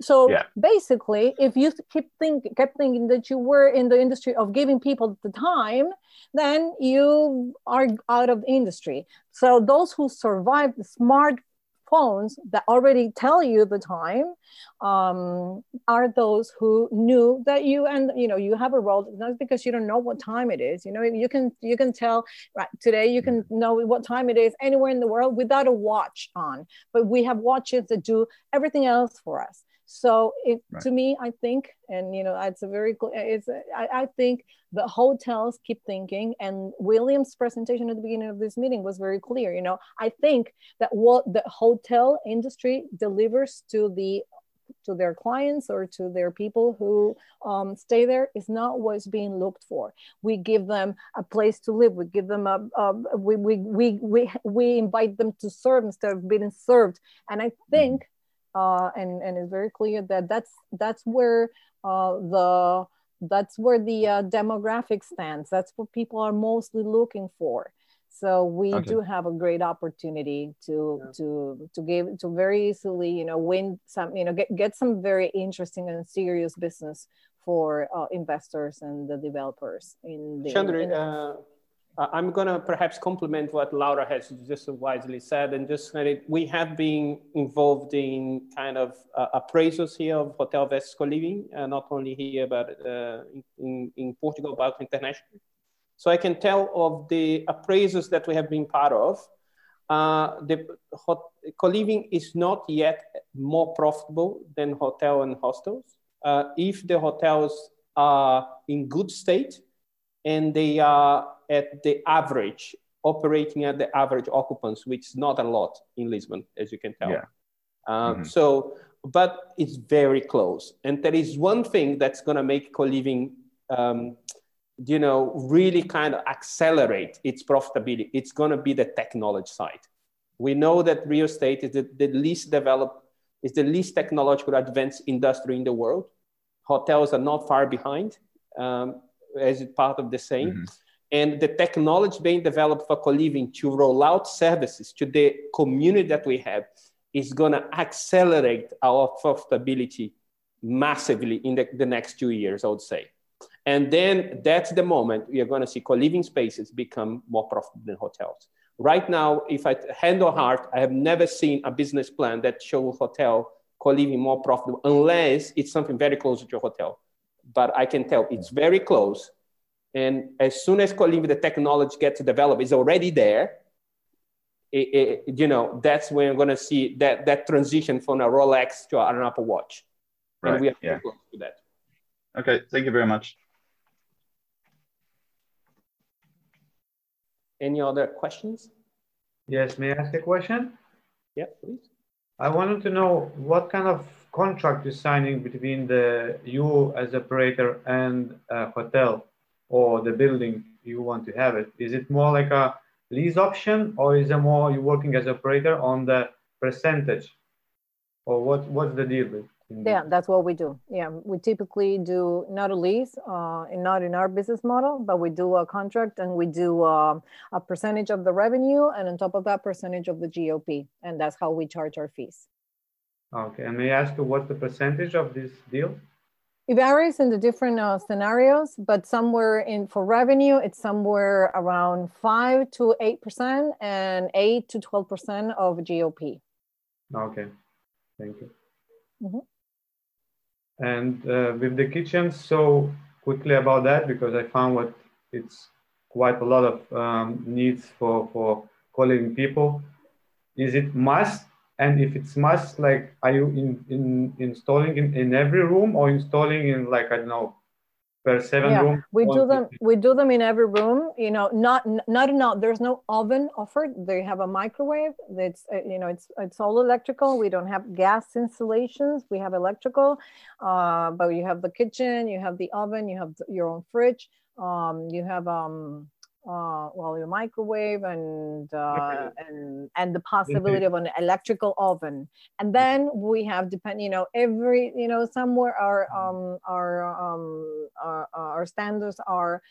so yeah. basically if you keep think, kept thinking that you were in the industry of giving people the time then you are out of the industry. So those who survived the smartphones that already tell you the time um, are those who knew that you and you know you have a role not because you don't know what time it is you know you can you can tell right today you can know what time it is anywhere in the world without a watch on. But we have watches that do everything else for us so it right. to me, I think, and you know, it's a very it's I, I think the hotels keep thinking, and William's presentation at the beginning of this meeting was very clear. You know, I think that what the hotel industry delivers to the to their clients or to their people who um, stay there is not what's being looked for. We give them a place to live. We give them a, a we, we, we, we, we invite them to serve instead of being served. And I think uh, and and it's very clear that that's that's where uh, the that's where the uh, demographic stands. That's what people are mostly looking for. So we okay. do have a great opportunity to yeah. to to give to very easily you know win some you know get get some very interesting and serious business for uh, investors and the developers in the. Chandra, in, uh, uh, I'm going to perhaps complement what Laura has just wisely said, and just that we have been involved in kind of uh, appraisals here of Hotel versus Co-living, uh, not only here, but uh, in, in Portugal, but internationally. So I can tell of the appraisals that we have been part of. Uh, the co-living is not yet more profitable than hotel and hostels. Uh, if the hotels are in good state and they are at the average, operating at the average occupants, which is not a lot in Lisbon, as you can tell. Yeah. Um, mm-hmm. So, but it's very close. And there is one thing that's going to make co-living, um, you know, really kind of accelerate its profitability. It's going to be the technology side. We know that real estate is the, the least developed, is the least technological advanced industry in the world. Hotels are not far behind um, as part of the same. Mm-hmm and the technology being developed for co-living to roll out services to the community that we have is going to accelerate our profitability massively in the, the next two years, I would say. And then that's the moment we are going to see co-living spaces become more profitable than hotels. Right now, if I hand on heart, I have never seen a business plan that shows hotel co-living more profitable unless it's something very close to a hotel. But I can tell it's very close and as soon as co-living, the technology gets developed, it's already there. It, it, you know, that's when we're going to see that, that transition from a Rolex to an Apple Watch. Right. And we are yeah. close to that. Okay, thank you very much. Any other questions? Yes, may I ask a question? Yeah, please. I wanted to know what kind of contract you're signing between the you as operator and a hotel or the building you want to have it? Is it more like a lease option or is it more you working as operator on the percentage? Or what, what's the deal with? Yeah, that's what we do. Yeah, we typically do not a lease, uh, and not in our business model, but we do a contract and we do uh, a percentage of the revenue, and on top of that, percentage of the GOP, and that's how we charge our fees. Okay, and may I ask you what's the percentage of this deal? It varies in the different uh, scenarios, but somewhere in for revenue, it's somewhere around five to eight percent, and eight to twelve percent of GOP. Okay, thank you. Mm -hmm. And uh, with the kitchen, so quickly about that because I found what it's quite a lot of um, needs for for co-living people. Is it must? And if it's must, like, are you in, in installing in, in every room or installing in like I don't know per seven yeah, room? we do them we do them in every room you know not not enough there's no oven offered. They have a microwave that's uh, you know it's it's all electrical. We don't have gas installations. We have electrical uh, but you have the kitchen you have the oven you have your own fridge um, you have um uh, well, your microwave and uh, and and the possibility of an electrical oven. And then we have depend, you know, every you know somewhere our um our um our, our standards are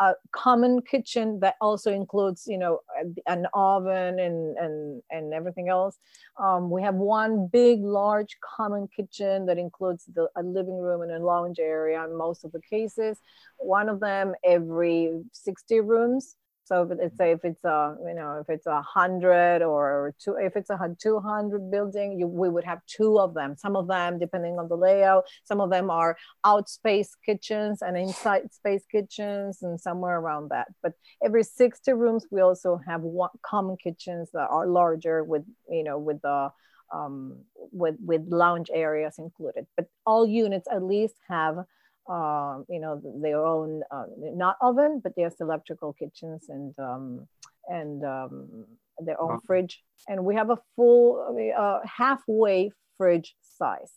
a common kitchen that also includes you know an oven and and and everything else. Um, we have one big large common kitchen that includes the, a living room and a lounge area in most of the cases. One of them every 60 rooms so if it's say if it's a you know if it's a hundred or two if it's a two hundred building, you, we would have two of them. Some of them, depending on the layout, some of them are out space kitchens and inside space kitchens and somewhere around that. But every sixty rooms, we also have one common kitchens that are larger with you know with the um, with with lounge areas included. But all units at least have um, you know, their own, uh, not oven, but yes, electrical kitchens and, um, and um, their own fridge. And we have a full, uh, halfway fridge size.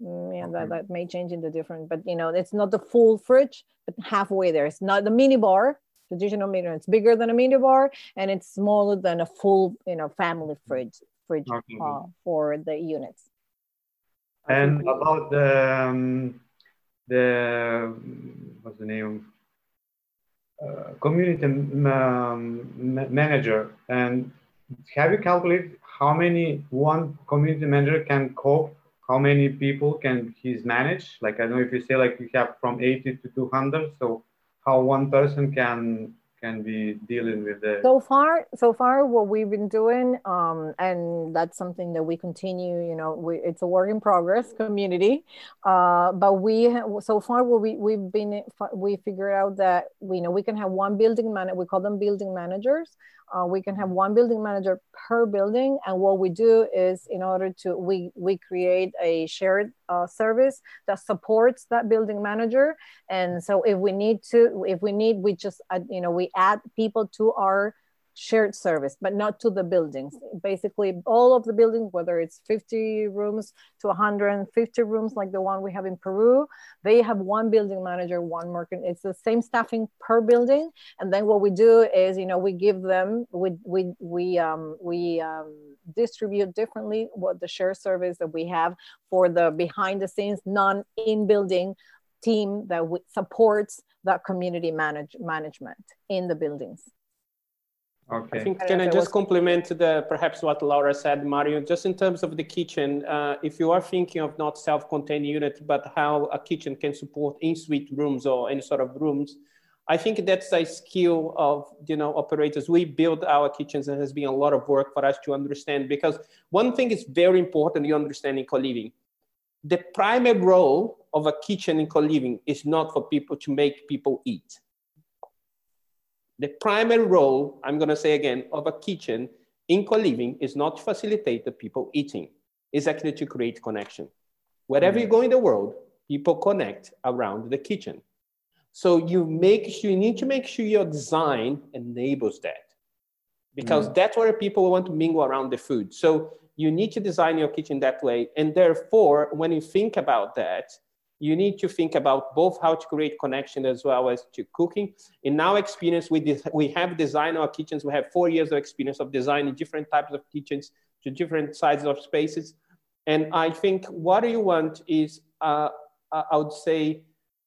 Mm, yeah, that, that may change into different, but you know, it's not the full fridge, but halfway there. It's not the mini bar, traditional mini. It's bigger than a mini bar, and it's smaller than a full, you know, family fridge fridge okay. uh, for the units. And about the um, the what's the name? Uh, community um, manager. And have you calculated how many one community manager can cope? How many people can he's manage? Like i know if you say like you have from 80 to 200 so how one person can can be dealing with it so far so far what we've been doing um, and that's something that we continue you know we, it's a work in progress community uh, but we so far what we, we've been we figured out that we you know we can have one building manager we call them building managers uh, we can have one building manager per building. And what we do is in order to, we, we create a shared uh, service that supports that building manager. And so if we need to, if we need, we just, uh, you know, we add people to our shared service, but not to the buildings. Basically, all of the buildings, whether it's 50 rooms to 150 rooms, like the one we have in Peru, they have one building manager, one market. It's the same staffing per building. And then what we do is, you know, we give them, we we we um, we um, distribute differently what the shared service that we have for the behind the scenes non in building team that supports that community manage management in the buildings. Okay. I think can I, I just complement the perhaps what Laura said, Mario? Just in terms of the kitchen, uh, if you are thinking of not self-contained unit, but how a kitchen can support in-suite rooms or any sort of rooms, I think that's a skill of you know operators. We build our kitchens, and has been a lot of work for us to understand. Because one thing is very important you understand in co-living: the primary role of a kitchen in co-living is not for people to make people eat the primary role, I'm going to say again, of a kitchen in co-living is not to facilitate the people eating, it's actually to create connection. Wherever mm. you go in the world, people connect around the kitchen. So you make sure, you need to make sure your design enables that because mm. that's where people want to mingle around the food. So you need to design your kitchen that way. And therefore, when you think about that, you need to think about both how to create connection as well as to cooking. In our experience, we, we have designed our kitchens. We have four years of experience of designing different types of kitchens to different sizes of spaces. And I think what you want is, uh, uh I would say,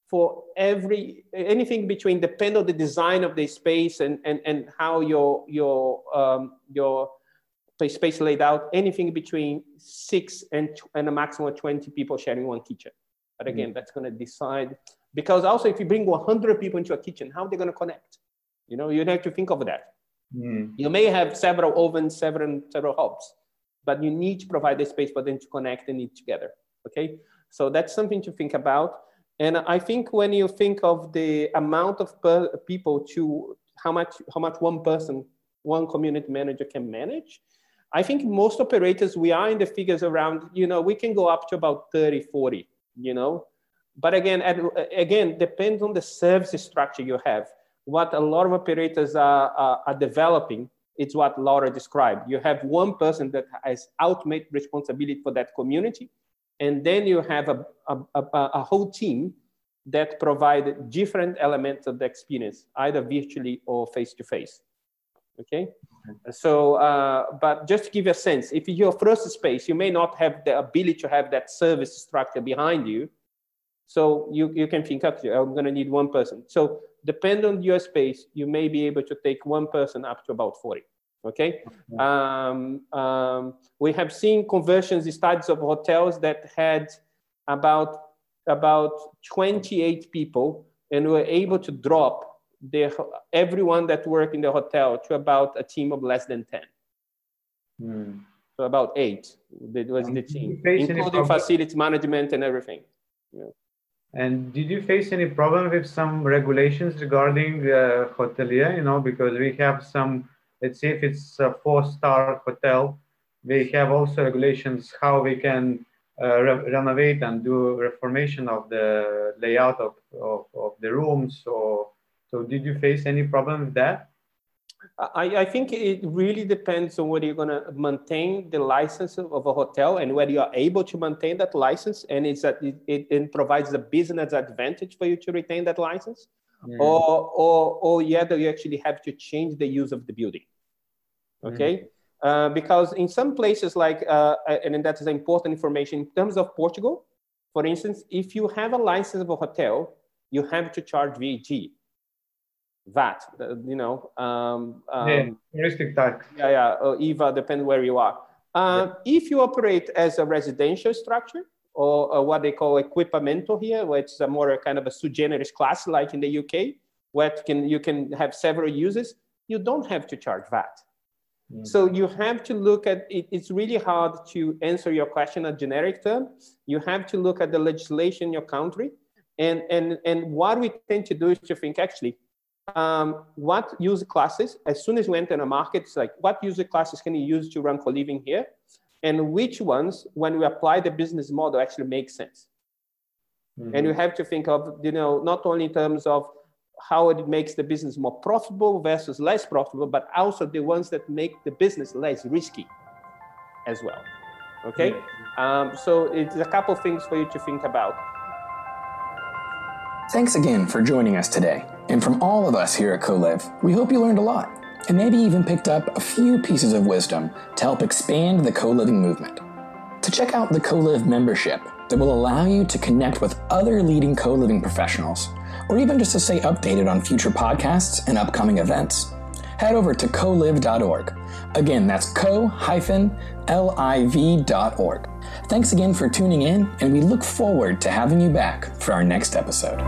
for every anything between depend on the design of the space and and, and how your your um, your space laid out anything between six and, and a maximum of 20 people sharing one kitchen but again, mm-hmm. that's going to decide because also if you bring 100 people into a kitchen, how are they going to connect? You know, you have to think of that. Mm. You may have several ovens, several several hubs, but you need to provide the space for them to connect and eat together. Okay, so that's something to think about. And I think when you think of the amount of people to how much how much one person, one community manager can manage. I think most operators we are in the figures around, you know, we can go up to about 30, 40, you know. But again, at, again, depends on the service structure you have. What a lot of operators are, are, are developing it's what Laura described. You have one person that has ultimate responsibility for that community, and then you have a, a, a, a whole team that provide different elements of the experience, either virtually or face-to-face. Okay, so, uh, but just to give you a sense, if your first space, you may not have the ability to have that service structure behind you. So you, you can think, okay, I'm gonna need one person. So depend on your space, you may be able to take one person up to about 40. Okay. Um, um, we have seen conversions in studies of hotels that had about about 28 people and were able to drop the, everyone that worked in the hotel to about a team of less than 10. Hmm. So about eight that was the team, including facility management and everything. Yeah. And did you face any problem with some regulations regarding uh, hotelier? You know, because we have some, let's say if it's a four-star hotel, we have also regulations how we can uh, re renovate and do reformation of the layout of, of, of the rooms. Or, so did you face any problem with that? I, I, think it really depends on whether you're going to maintain the license of a hotel and whether you are able to maintain that license and it's that it, it, it, provides a business advantage for you to retain that license mm. or, or, or yeah, you actually have to change the use of the building. Okay. Mm. Uh, because in some places like, uh, and that is important information in terms of Portugal, for instance, if you have a license of a hotel, you have to charge VAT VAT, you know. Um, um, yeah, tax. Yeah, yeah, or IVA, depend where you are. Uh, yeah. If you operate as a residential structure, or, or, what they call equipamento here, which is a more kind of a sui generis class, like in the UK, where can, you can have several uses, you don't have to charge VAT. Mm. So you have to look at it. It's really hard to answer your question in a generic term. You have to look at the legislation in your country. And, and, and what we tend to do is to think actually, um, what user classes, as soon as we enter a market, it's like what user classes can you use to run for living here? And which ones, when we apply the business model, actually make sense. Mm-hmm. And you have to think of, you know, not only in terms of how it makes the business more profitable versus less profitable, but also the ones that make the business less risky as well. Okay? Mm-hmm. Um, so it's a couple things for you to think about. Thanks again for joining us today. And from all of us here at Co-Liv, we hope you learned a lot and maybe even picked up a few pieces of wisdom to help expand the co living movement. To check out the Co-Liv membership that will allow you to connect with other leading co living professionals, or even just to stay updated on future podcasts and upcoming events, head over to coliv.org. Again, that's co-liv.org. Thanks again for tuning in, and we look forward to having you back for our next episode.